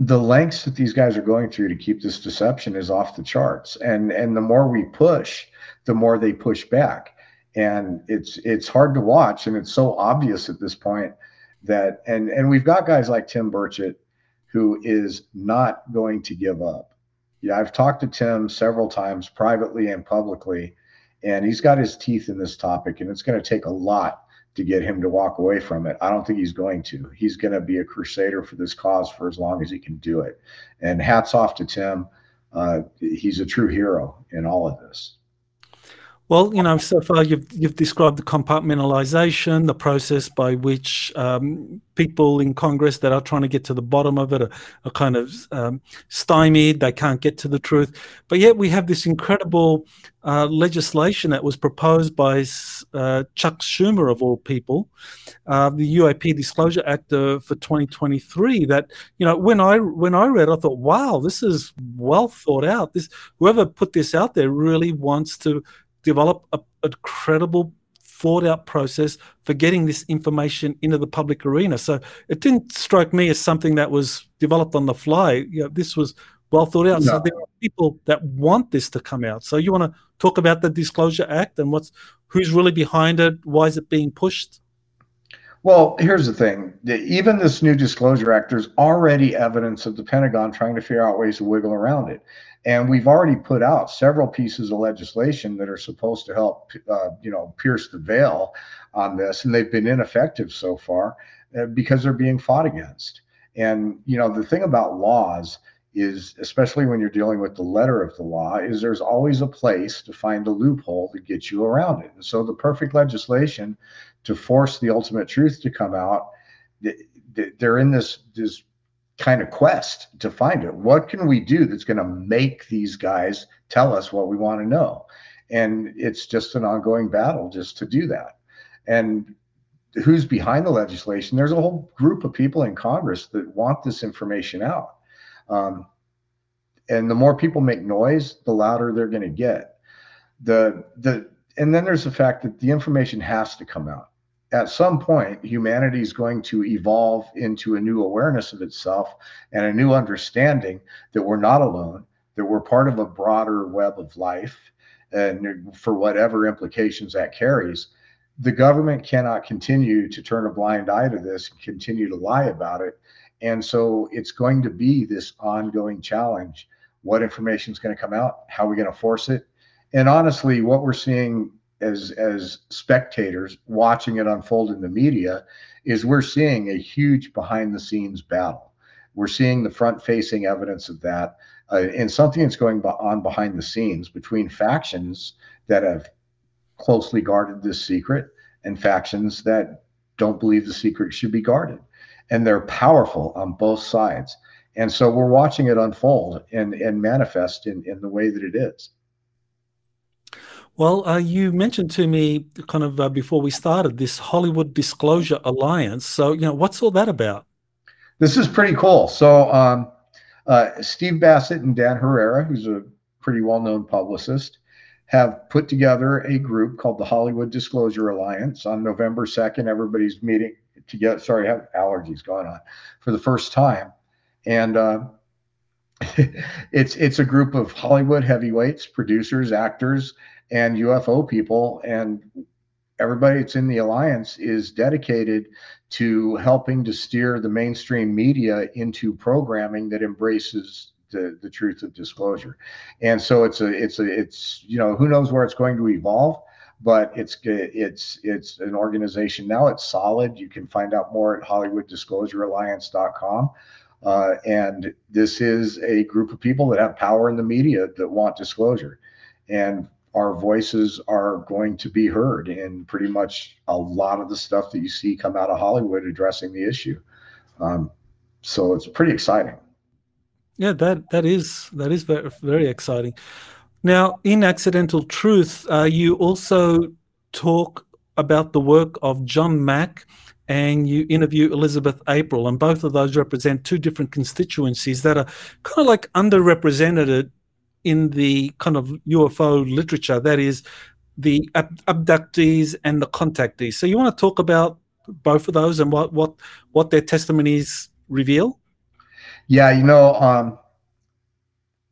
the lengths that these guys are going through to keep this deception is off the charts. And and the more we push the more they push back. And it's it's hard to watch and it's so obvious at this point that and and we've got guys like Tim Burchett who is not going to give up. Yeah, I've talked to Tim several times privately and publicly and he's got his teeth in this topic and it's going to take a lot to get him to walk away from it. I don't think he's going to. He's going to be a crusader for this cause for as long as he can do it. And hats off to Tim. Uh, he's a true hero in all of this. Well, you know, so far you've you've described the compartmentalization, the process by which um, people in Congress that are trying to get to the bottom of it are, are kind of um, stymied; they can't get to the truth. But yet we have this incredible uh, legislation that was proposed by uh, Chuck Schumer, of all people, uh, the UAP Disclosure Act for 2023. That you know, when I when I read, I thought, wow, this is well thought out. This whoever put this out there really wants to develop a, a credible thought out process for getting this information into the public arena. So it didn't strike me as something that was developed on the fly. You know, this was well thought out. No. So there are people that want this to come out. So you want to talk about the Disclosure Act and what's who's really behind it? Why is it being pushed? Well, here's the thing. Even this new Disclosure Act, there's already evidence of the Pentagon trying to figure out ways to wiggle around it. And we've already put out several pieces of legislation that are supposed to help, uh, you know, pierce the veil on this, and they've been ineffective so far uh, because they're being fought against. And you know, the thing about laws is, especially when you're dealing with the letter of the law, is there's always a place to find a loophole to get you around it. And so, the perfect legislation to force the ultimate truth to come out, they're in this this kind of quest to find it. What can we do that's going to make these guys tell us what we want to know? And it's just an ongoing battle just to do that. And who's behind the legislation? There's a whole group of people in Congress that want this information out. Um, and the more people make noise, the louder they're going to get. The the and then there's the fact that the information has to come out at some point, humanity is going to evolve into a new awareness of itself and a new understanding that we're not alone, that we're part of a broader web of life, and for whatever implications that carries. The government cannot continue to turn a blind eye to this and continue to lie about it. And so it's going to be this ongoing challenge. What information is going to come out? How are we going to force it? And honestly, what we're seeing as as spectators watching it unfold in the media is we're seeing a huge behind the scenes battle. We're seeing the front facing evidence of that uh, and something that's going on behind the scenes between factions that have closely guarded this secret and factions that don't believe the secret should be guarded. And they're powerful on both sides. And so we're watching it unfold and and manifest in in the way that it is well, uh, you mentioned to me kind of uh, before we started this Hollywood Disclosure Alliance. So, you know, what's all that about? This is pretty cool. So, um, uh, Steve Bassett and Dan Harary, who's a pretty well known publicist, have put together a group called the Hollywood Disclosure Alliance. On November 2nd, everybody's meeting together. Sorry, I have allergies going on for the first time. And uh, it's it's a group of Hollywood heavyweights, producers, actors, and UFO people and everybody that's in the alliance is dedicated to helping to steer the mainstream media into programming that embraces the, the truth of disclosure. And so it's a it's a it's you know who knows where it's going to evolve but it's it's it's an organization now. It's solid. You can find out more at hollywooddisclosurealliance.com uh, and this is a group of people that have power in the media that want disclosure. And our voices are going to be heard in pretty much a lot of the stuff that you see come out of Hollywood addressing the issue. Um, so it's pretty exciting. Yeah, that that is that is very very exciting. Now, in Accidental Truth, uh, you also talk about the work of John Mack and you interview Elizabeth April, and both of those represent two different constituencies that are kind of like underrepresented in the kind of UFO literature, that is the ab- abductees and the contactees. So you want to talk about both of those and what what what their testimonies reveal? Yeah, you know, um,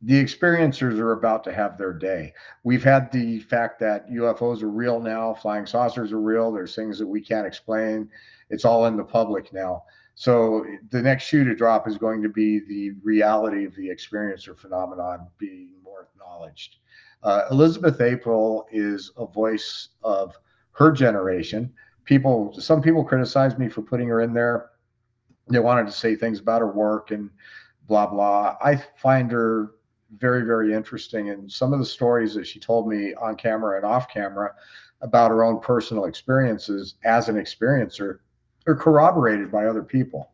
the experiencers are about to have their day. We've had the fact that UFOs are real now, flying saucers are real. There's things that we can't explain. It's all in the public now. So the next shoe to drop is going to be the reality of the experiencer phenomenon being acknowledged. Uh, Elizabeth April is a voice of her generation. People, some people criticize me for putting her in there. They wanted to say things about her work and blah blah. I find her very very interesting, and some of the stories that she told me on camera and off camera about her own personal experiences as an experiencer are corroborated by other people.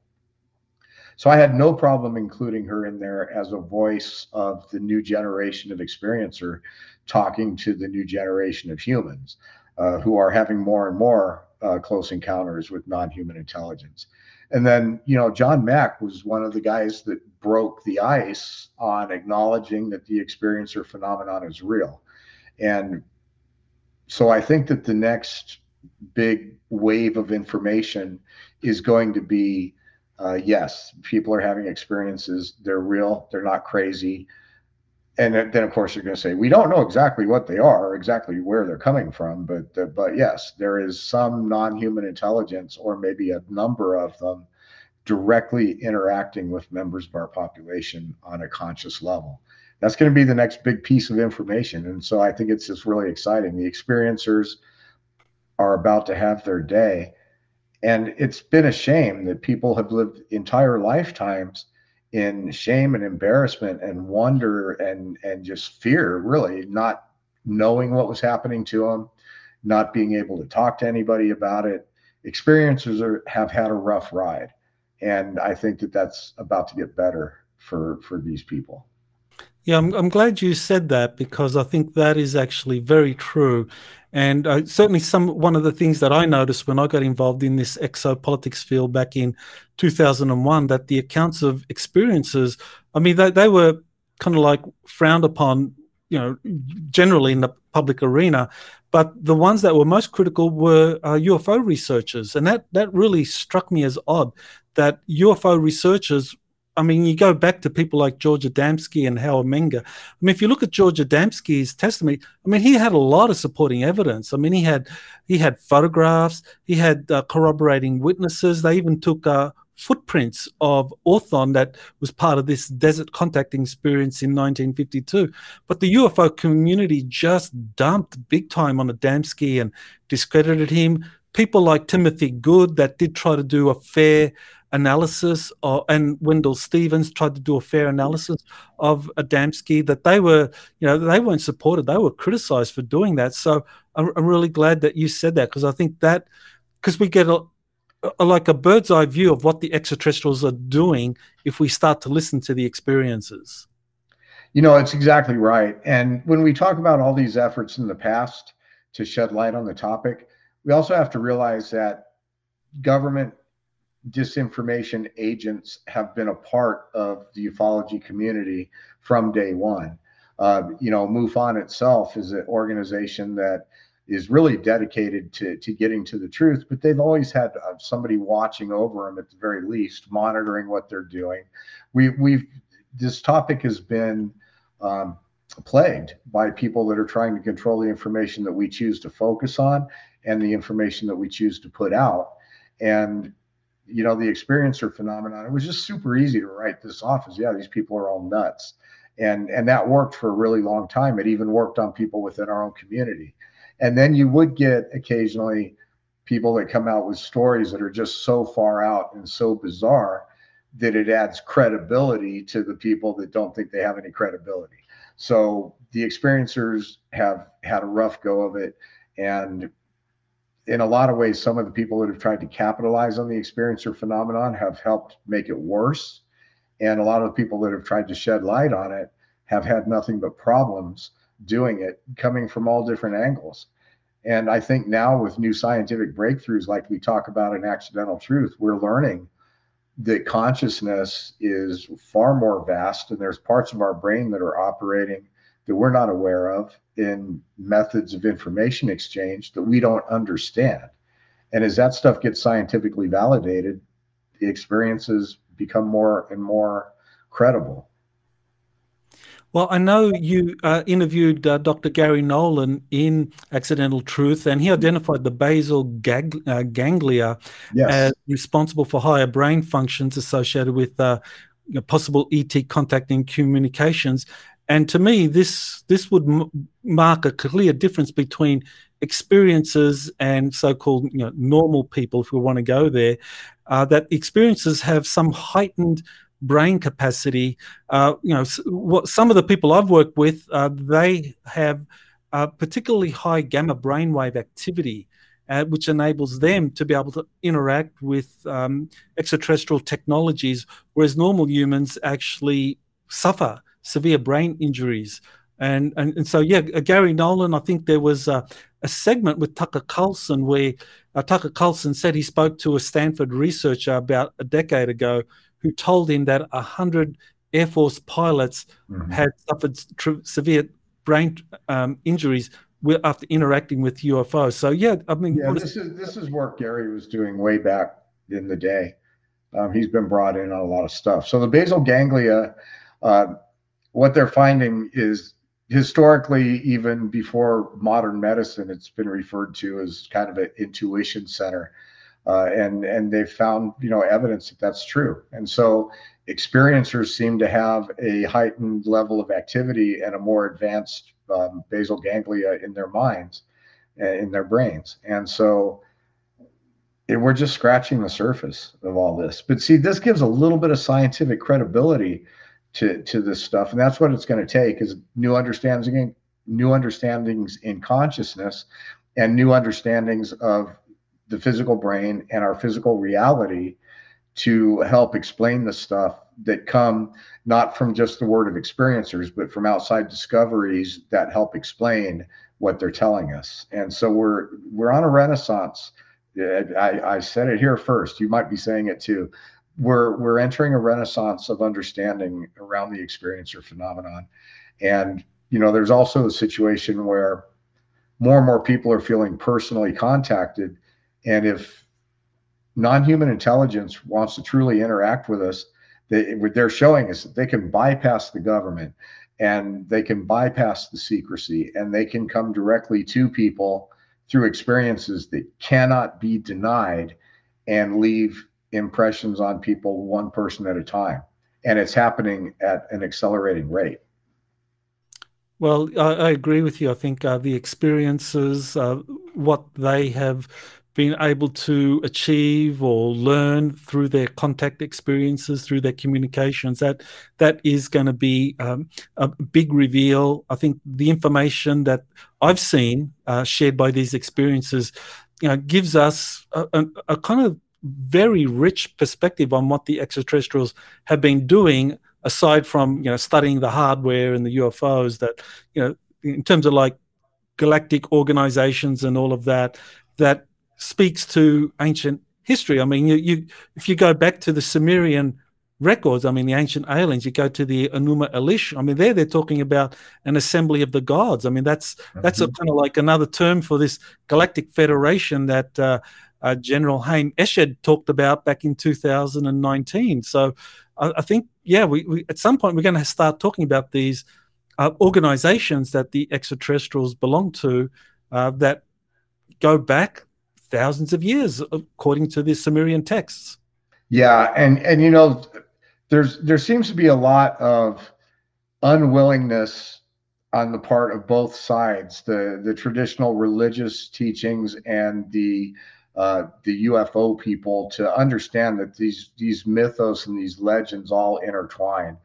So I had no problem including her in there as a voice of the new generation of experiencer talking to the new generation of humans uh, who are having more and more uh, close encounters with non-human intelligence. And then, you know, John Mack was one of the guys that broke the ice on acknowledging that the experiencer phenomenon is real. And so I think that the next big wave of information is going to be uh, yes, people are having experiences. They're real. They're not crazy. And then, of course, you're going to say we don't know exactly what they are, exactly where they're coming from. But uh, but yes, there is some non-human intelligence, or maybe a number of them, directly interacting with members of our population on a conscious level. That's going to be the next big piece of information. And so I think it's just really exciting. The experiencers are about to have their day and it's been a shame that people have lived entire lifetimes in shame and embarrassment and wonder and and just fear really not knowing what was happening to them not being able to talk to anybody about it. Experiencers are, have had a rough ride and i think that that's about to get better for for these people yeah, I'm, I'm glad you said that because I think that is actually very true. And uh, certainly, some one of the things that I noticed when I got involved in this exopolitics field back in 2001, that the accounts of experiences, I mean, they, they were kind of like frowned upon, you know, generally in the public arena. But the ones that were most critical were uh, UFO researchers, and that that really struck me as odd that UFO researchers I mean, you go back to people like George Adamski and Howard Menger. I mean, if you look at George Adamski's testimony, I mean, he had a lot of supporting evidence. I mean, he had he had photographs, he had uh, corroborating witnesses. They even took uh, footprints of Orthon that was part of this desert contacting experience in 1952. But the UFO community just dumped big time on Adamski and discredited him. People like Timothy Good that did try to do a fair analysis, and Wendell Stevens tried to do a fair analysis of Adamski, that they were, you know, they weren't supported. They were criticized for doing that. So I'm, I'm really glad that you said that because I think that, because we get a, a, like a bird's eye view of what the extraterrestrials are doing if we start to listen to the experiences. You know, it's exactly right. And when we talk about all these efforts in the past to shed light on the topic, we also have to realize that government disinformation agents have been a part of the ufology community from day one. Uh, you know, MUFON itself is an organization that is really dedicated to, to getting to the truth, but they've always had uh, somebody watching over them at the very least, monitoring what they're doing. We, we've this topic has been um, plagued by people that are trying to control the information that we choose to focus on and the information that we choose to put out. And you know, the experiencer phenomenon, it was just super easy to write this off as, yeah, these people are all nuts. And, and that worked for a really long time. It even worked on people within our own community. And then you would get occasionally people that come out with stories that are just so far out and so bizarre that it adds credibility to the people that don't think they have any credibility. So the experiencers have had a rough go of it. And in a lot of ways, some of the people that have tried to capitalize on the experiencer phenomenon have helped make it worse. And a lot of the people that have tried to shed light on it have had nothing but problems doing it, coming from all different angles. And I think now, with new scientific breakthroughs like we talk about in Accidental Truth, we're learning that consciousness is far more vast, and there's parts of our brain that are operating that we're not aware of in methods of information exchange that we don't understand. And as that stuff gets scientifically validated, the experiences become more and more credible. Well, I know you uh, interviewed uh, Dr. Garry Nolan in Accidental Truth, and he identified the basal gag- uh, ganglia yes. as responsible for higher brain functions associated with uh, possible ET contacting communications. And to me, this this would m- mark a clear difference between experiences and so-called you know, normal people, if we want to go there. Uh, that experiences have some heightened brain capacity. Uh, you know, what some of the people I've worked with, uh, they have particularly high gamma brainwave activity. Uh, which enables them to be able to interact with um, extraterrestrial technologies, whereas normal humans actually suffer severe brain injuries. And, and, and so, yeah, uh, Garry Nolan, I think there was a, a segment with Tucker Carlson where uh, Tucker Carlson said he spoke to a Stanford researcher about a decade ago who told him that 100 Air Force pilots mm-hmm. had suffered tr- severe brain um, injuries after interacting with UFOs. So yeah, I mean, yeah, this is this is work Garry was doing way back in the day. Um, he's been brought in on a lot of stuff. So the basal ganglia, uh, what they're finding is historically, even before modern medicine, it's been referred to as kind of an intuition center, uh, and and they've found you know evidence that that's true. And so experiencers seem to have a heightened level of activity and a more advanced um, basal ganglia in their minds, uh, in their brains, and so it, we're just scratching the surface of all this. But see, this gives a little bit of scientific credibility to to this stuff, and that's what it's going to take is new understanding, new understandings in consciousness, and new understandings of the physical brain and our physical reality to help explain the stuff that come not from just the word of experiencers, but from outside discoveries that help explain what they're telling us. And so we're we're on a renaissance I, I said it here first. You might be saying it too. We're we're entering a renaissance of understanding around the experiencer phenomenon, and you know, there's also a situation where more and more people are feeling personally contacted, and if non-human intelligence wants to truly interact with us, they, they're showing us that they can bypass the government and they can bypass the secrecy and they can come directly to people through experiences that cannot be denied and leave impressions on people one person at a time. And it's happening at an accelerating rate. Well, I, I agree with you. I think uh, the experiences, uh, what they have been able to achieve or learn through their contact experiences, through their communications, that that is going to be um, a big reveal. I think the information that I've seen uh, shared by these experiences, you know, gives us a, a, a kind of very rich perspective on what the extraterrestrials have been doing aside from you know studying the hardware and the UFOs that you know in terms of like galactic organizations and all of that that speaks to ancient history. I mean, you, you if you go back to the Sumerian records, I mean, the ancient aliens, you go to the Enuma Elish. I mean, there they're talking about an assembly of the gods. I mean, that's mm-hmm. that's a kind of like another term for this galactic federation that uh, uh, General Haim Eshed talked about back in 2019. So I, I think, yeah, we, we, at some point we're going to start talking about these uh, organizations that the extraterrestrials belong to uh, that go back thousands of years, according to the Sumerian texts. Yeah, and and you know, there's there seems to be a lot of unwillingness on the part of both sides, the the traditional religious teachings and the uh, the UFO people, to understand that these these mythos and these legends all intertwine,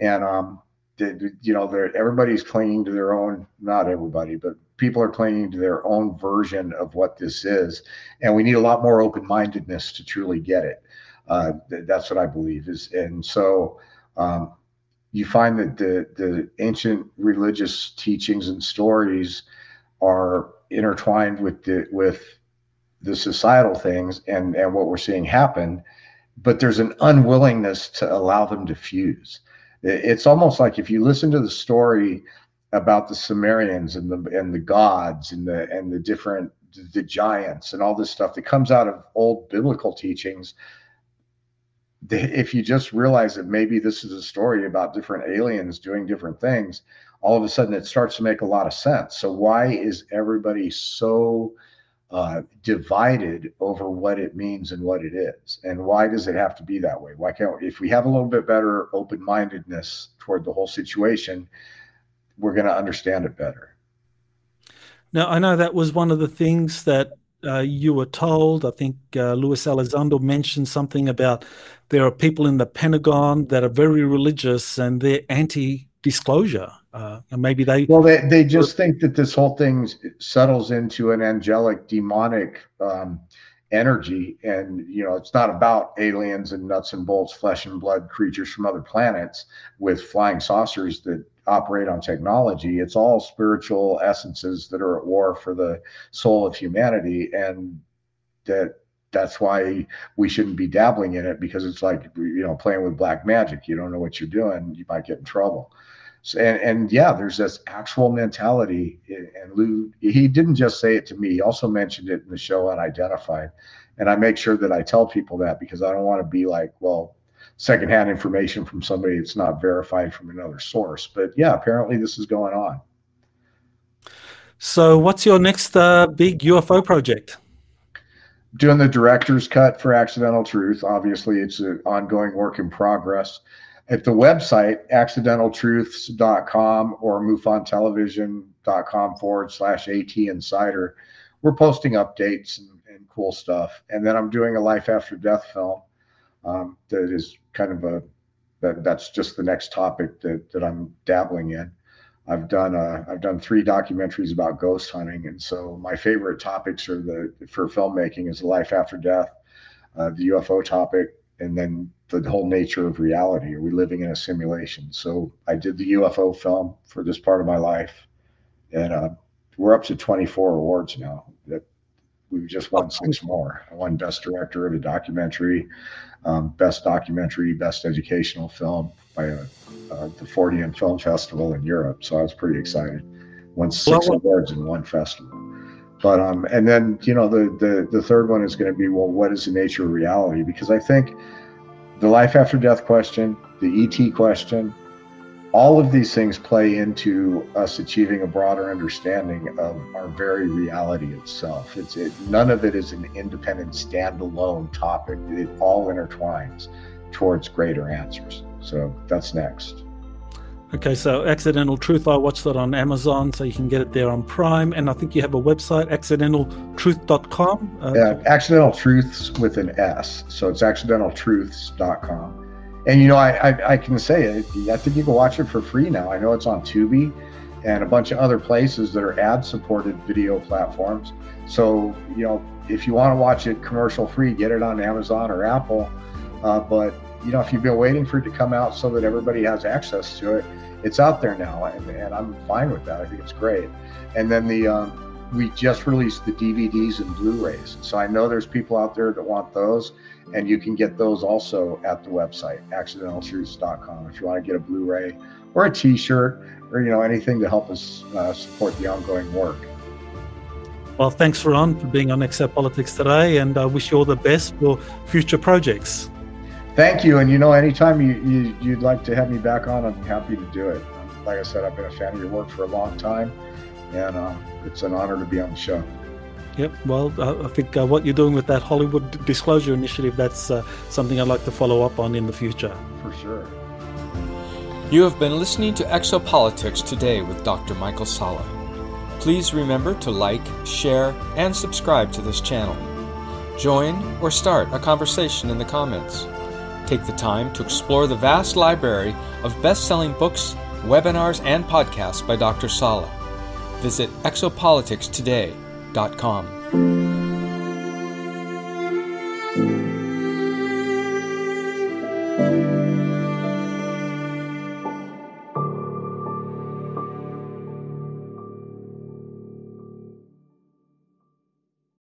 and um, you know, everybody's clinging to their own. Not everybody, but people are clinging to their own version of what this is, and we need a lot more open-mindedness to truly get it. Uh, that's what I believe is, and so um, you find that the the ancient religious teachings and stories are intertwined with the with the societal things and and what we're seeing happen, but there's an unwillingness to allow them to fuse. It's almost like if you listen to the story about the Sumerians and the and the gods and the and the different the giants and all this stuff that comes out of old biblical teachings if you just realize that maybe this is a story about different aliens doing different things all of a sudden it starts to make a lot of sense so why is everybody so uh, divided over what it means and what it is and why does it have to be that way why can't if we have a little bit better open-mindedness toward the whole situation we're going to understand it better. Now, I know that was one of the things that uh, you were told. I think uh, Luis Elizondo mentioned something about there are people in the Pentagon that are very religious and they're anti-disclosure. Uh, and maybe they well, they they just think that this whole thing settles into an angelic, demonic um, energy, and you know, it's not about aliens and nuts and bolts, flesh and blood creatures from other planets with flying saucers that operate on technology. It's all spiritual essences that are at war for the soul of humanity, and that that's why we shouldn't be dabbling in it because it's like you know playing with black magic. You don't know what you're doing, you might get in trouble. So, and, and yeah, there's this actual mentality. And Lou, he didn't just say it to me. He also mentioned it in the show Unidentified. And I make sure that I tell people that because I don't want to be like, well, secondhand information from somebody that's not verified from another source. But yeah, apparently this is going on. So, what's your next uh, big UFO project? Doing the director's cut for Accidental Truth. Obviously, it's an ongoing work in progress. At the website, accidentaltruths.com or mufontelevision.com forward slash AT Insider, we're posting updates and, and, cool stuff. And then I'm doing a life after death film um, that is kind of a that that's just the next topic that that I'm dabbling in. I've done uh, I've done three documentaries about ghost hunting, and so my favorite topics are the for filmmaking is life after death, uh, the UFO topic, and then the whole nature of reality. Are we living in a simulation? So I did the UFO film for this part of my life, and uh, we're up to 24 awards now. That we've just won six more. I won Best Director of a Documentary, um, Best Documentary, Best Educational Film by a uh, the Fortean Film Festival in Europe. So I was pretty excited. Won six well, awards in one festival. But um, and then you know the the the third one is going to be well, what is the nature of reality? Because I think the life after death question, the ET question, all of these things play into us achieving a broader understanding of our very reality itself. It's it, none of it is an independent, standalone topic. It all intertwines towards greater answers. So that's next. Okay, so Accidental Truth, I watched that on Amazon, so you can get it there on Prime. And I think you have a website, accidentaltruth.com. Uh, yeah, Accidental Truths with an S. So it's accidentaltruths.com. And, you know, I, I, I can say it, I think you can watch it for free now. I know it's on Tubi and a bunch of other places that are ad supported video platforms. So, you know, if you want to watch it commercial free, get it on Amazon or Apple. Uh, but you know, if you've been waiting for it to come out so that everybody has access to it, it's out there now, and, and I'm fine with that. I think it's great. And then the um, we just released the DVDs and Blu-rays, so I know there's people out there that want those, and you can get those also at the website accidentaltruths.com if you want to get a Blu-ray or a T-shirt or you know anything to help us uh, support the ongoing work. Well, thanks, Ron, for being on Exopolitics today, and I wish you all the best for future projects thank you. And you know, anytime you, you you'd like to have me back on, I'm happy to do it. Like I said, I've been a fan of your work for a long time, and uh, it's an honor to be on the show. Yep. Well, uh, I think uh, what you're doing with that Hollywood Disclosure Initiative, that's uh, something I'd like to follow up on in the future. For sure. You have been listening to Exopolitics today with Dr. Michael Salla. Please remember to like, share, and subscribe to this channel. Join or start a conversation in the comments. Take the time to explore the vast library of best selling books, webinars, and podcasts by Dr. Salla. Visit exopoliticstoday.com.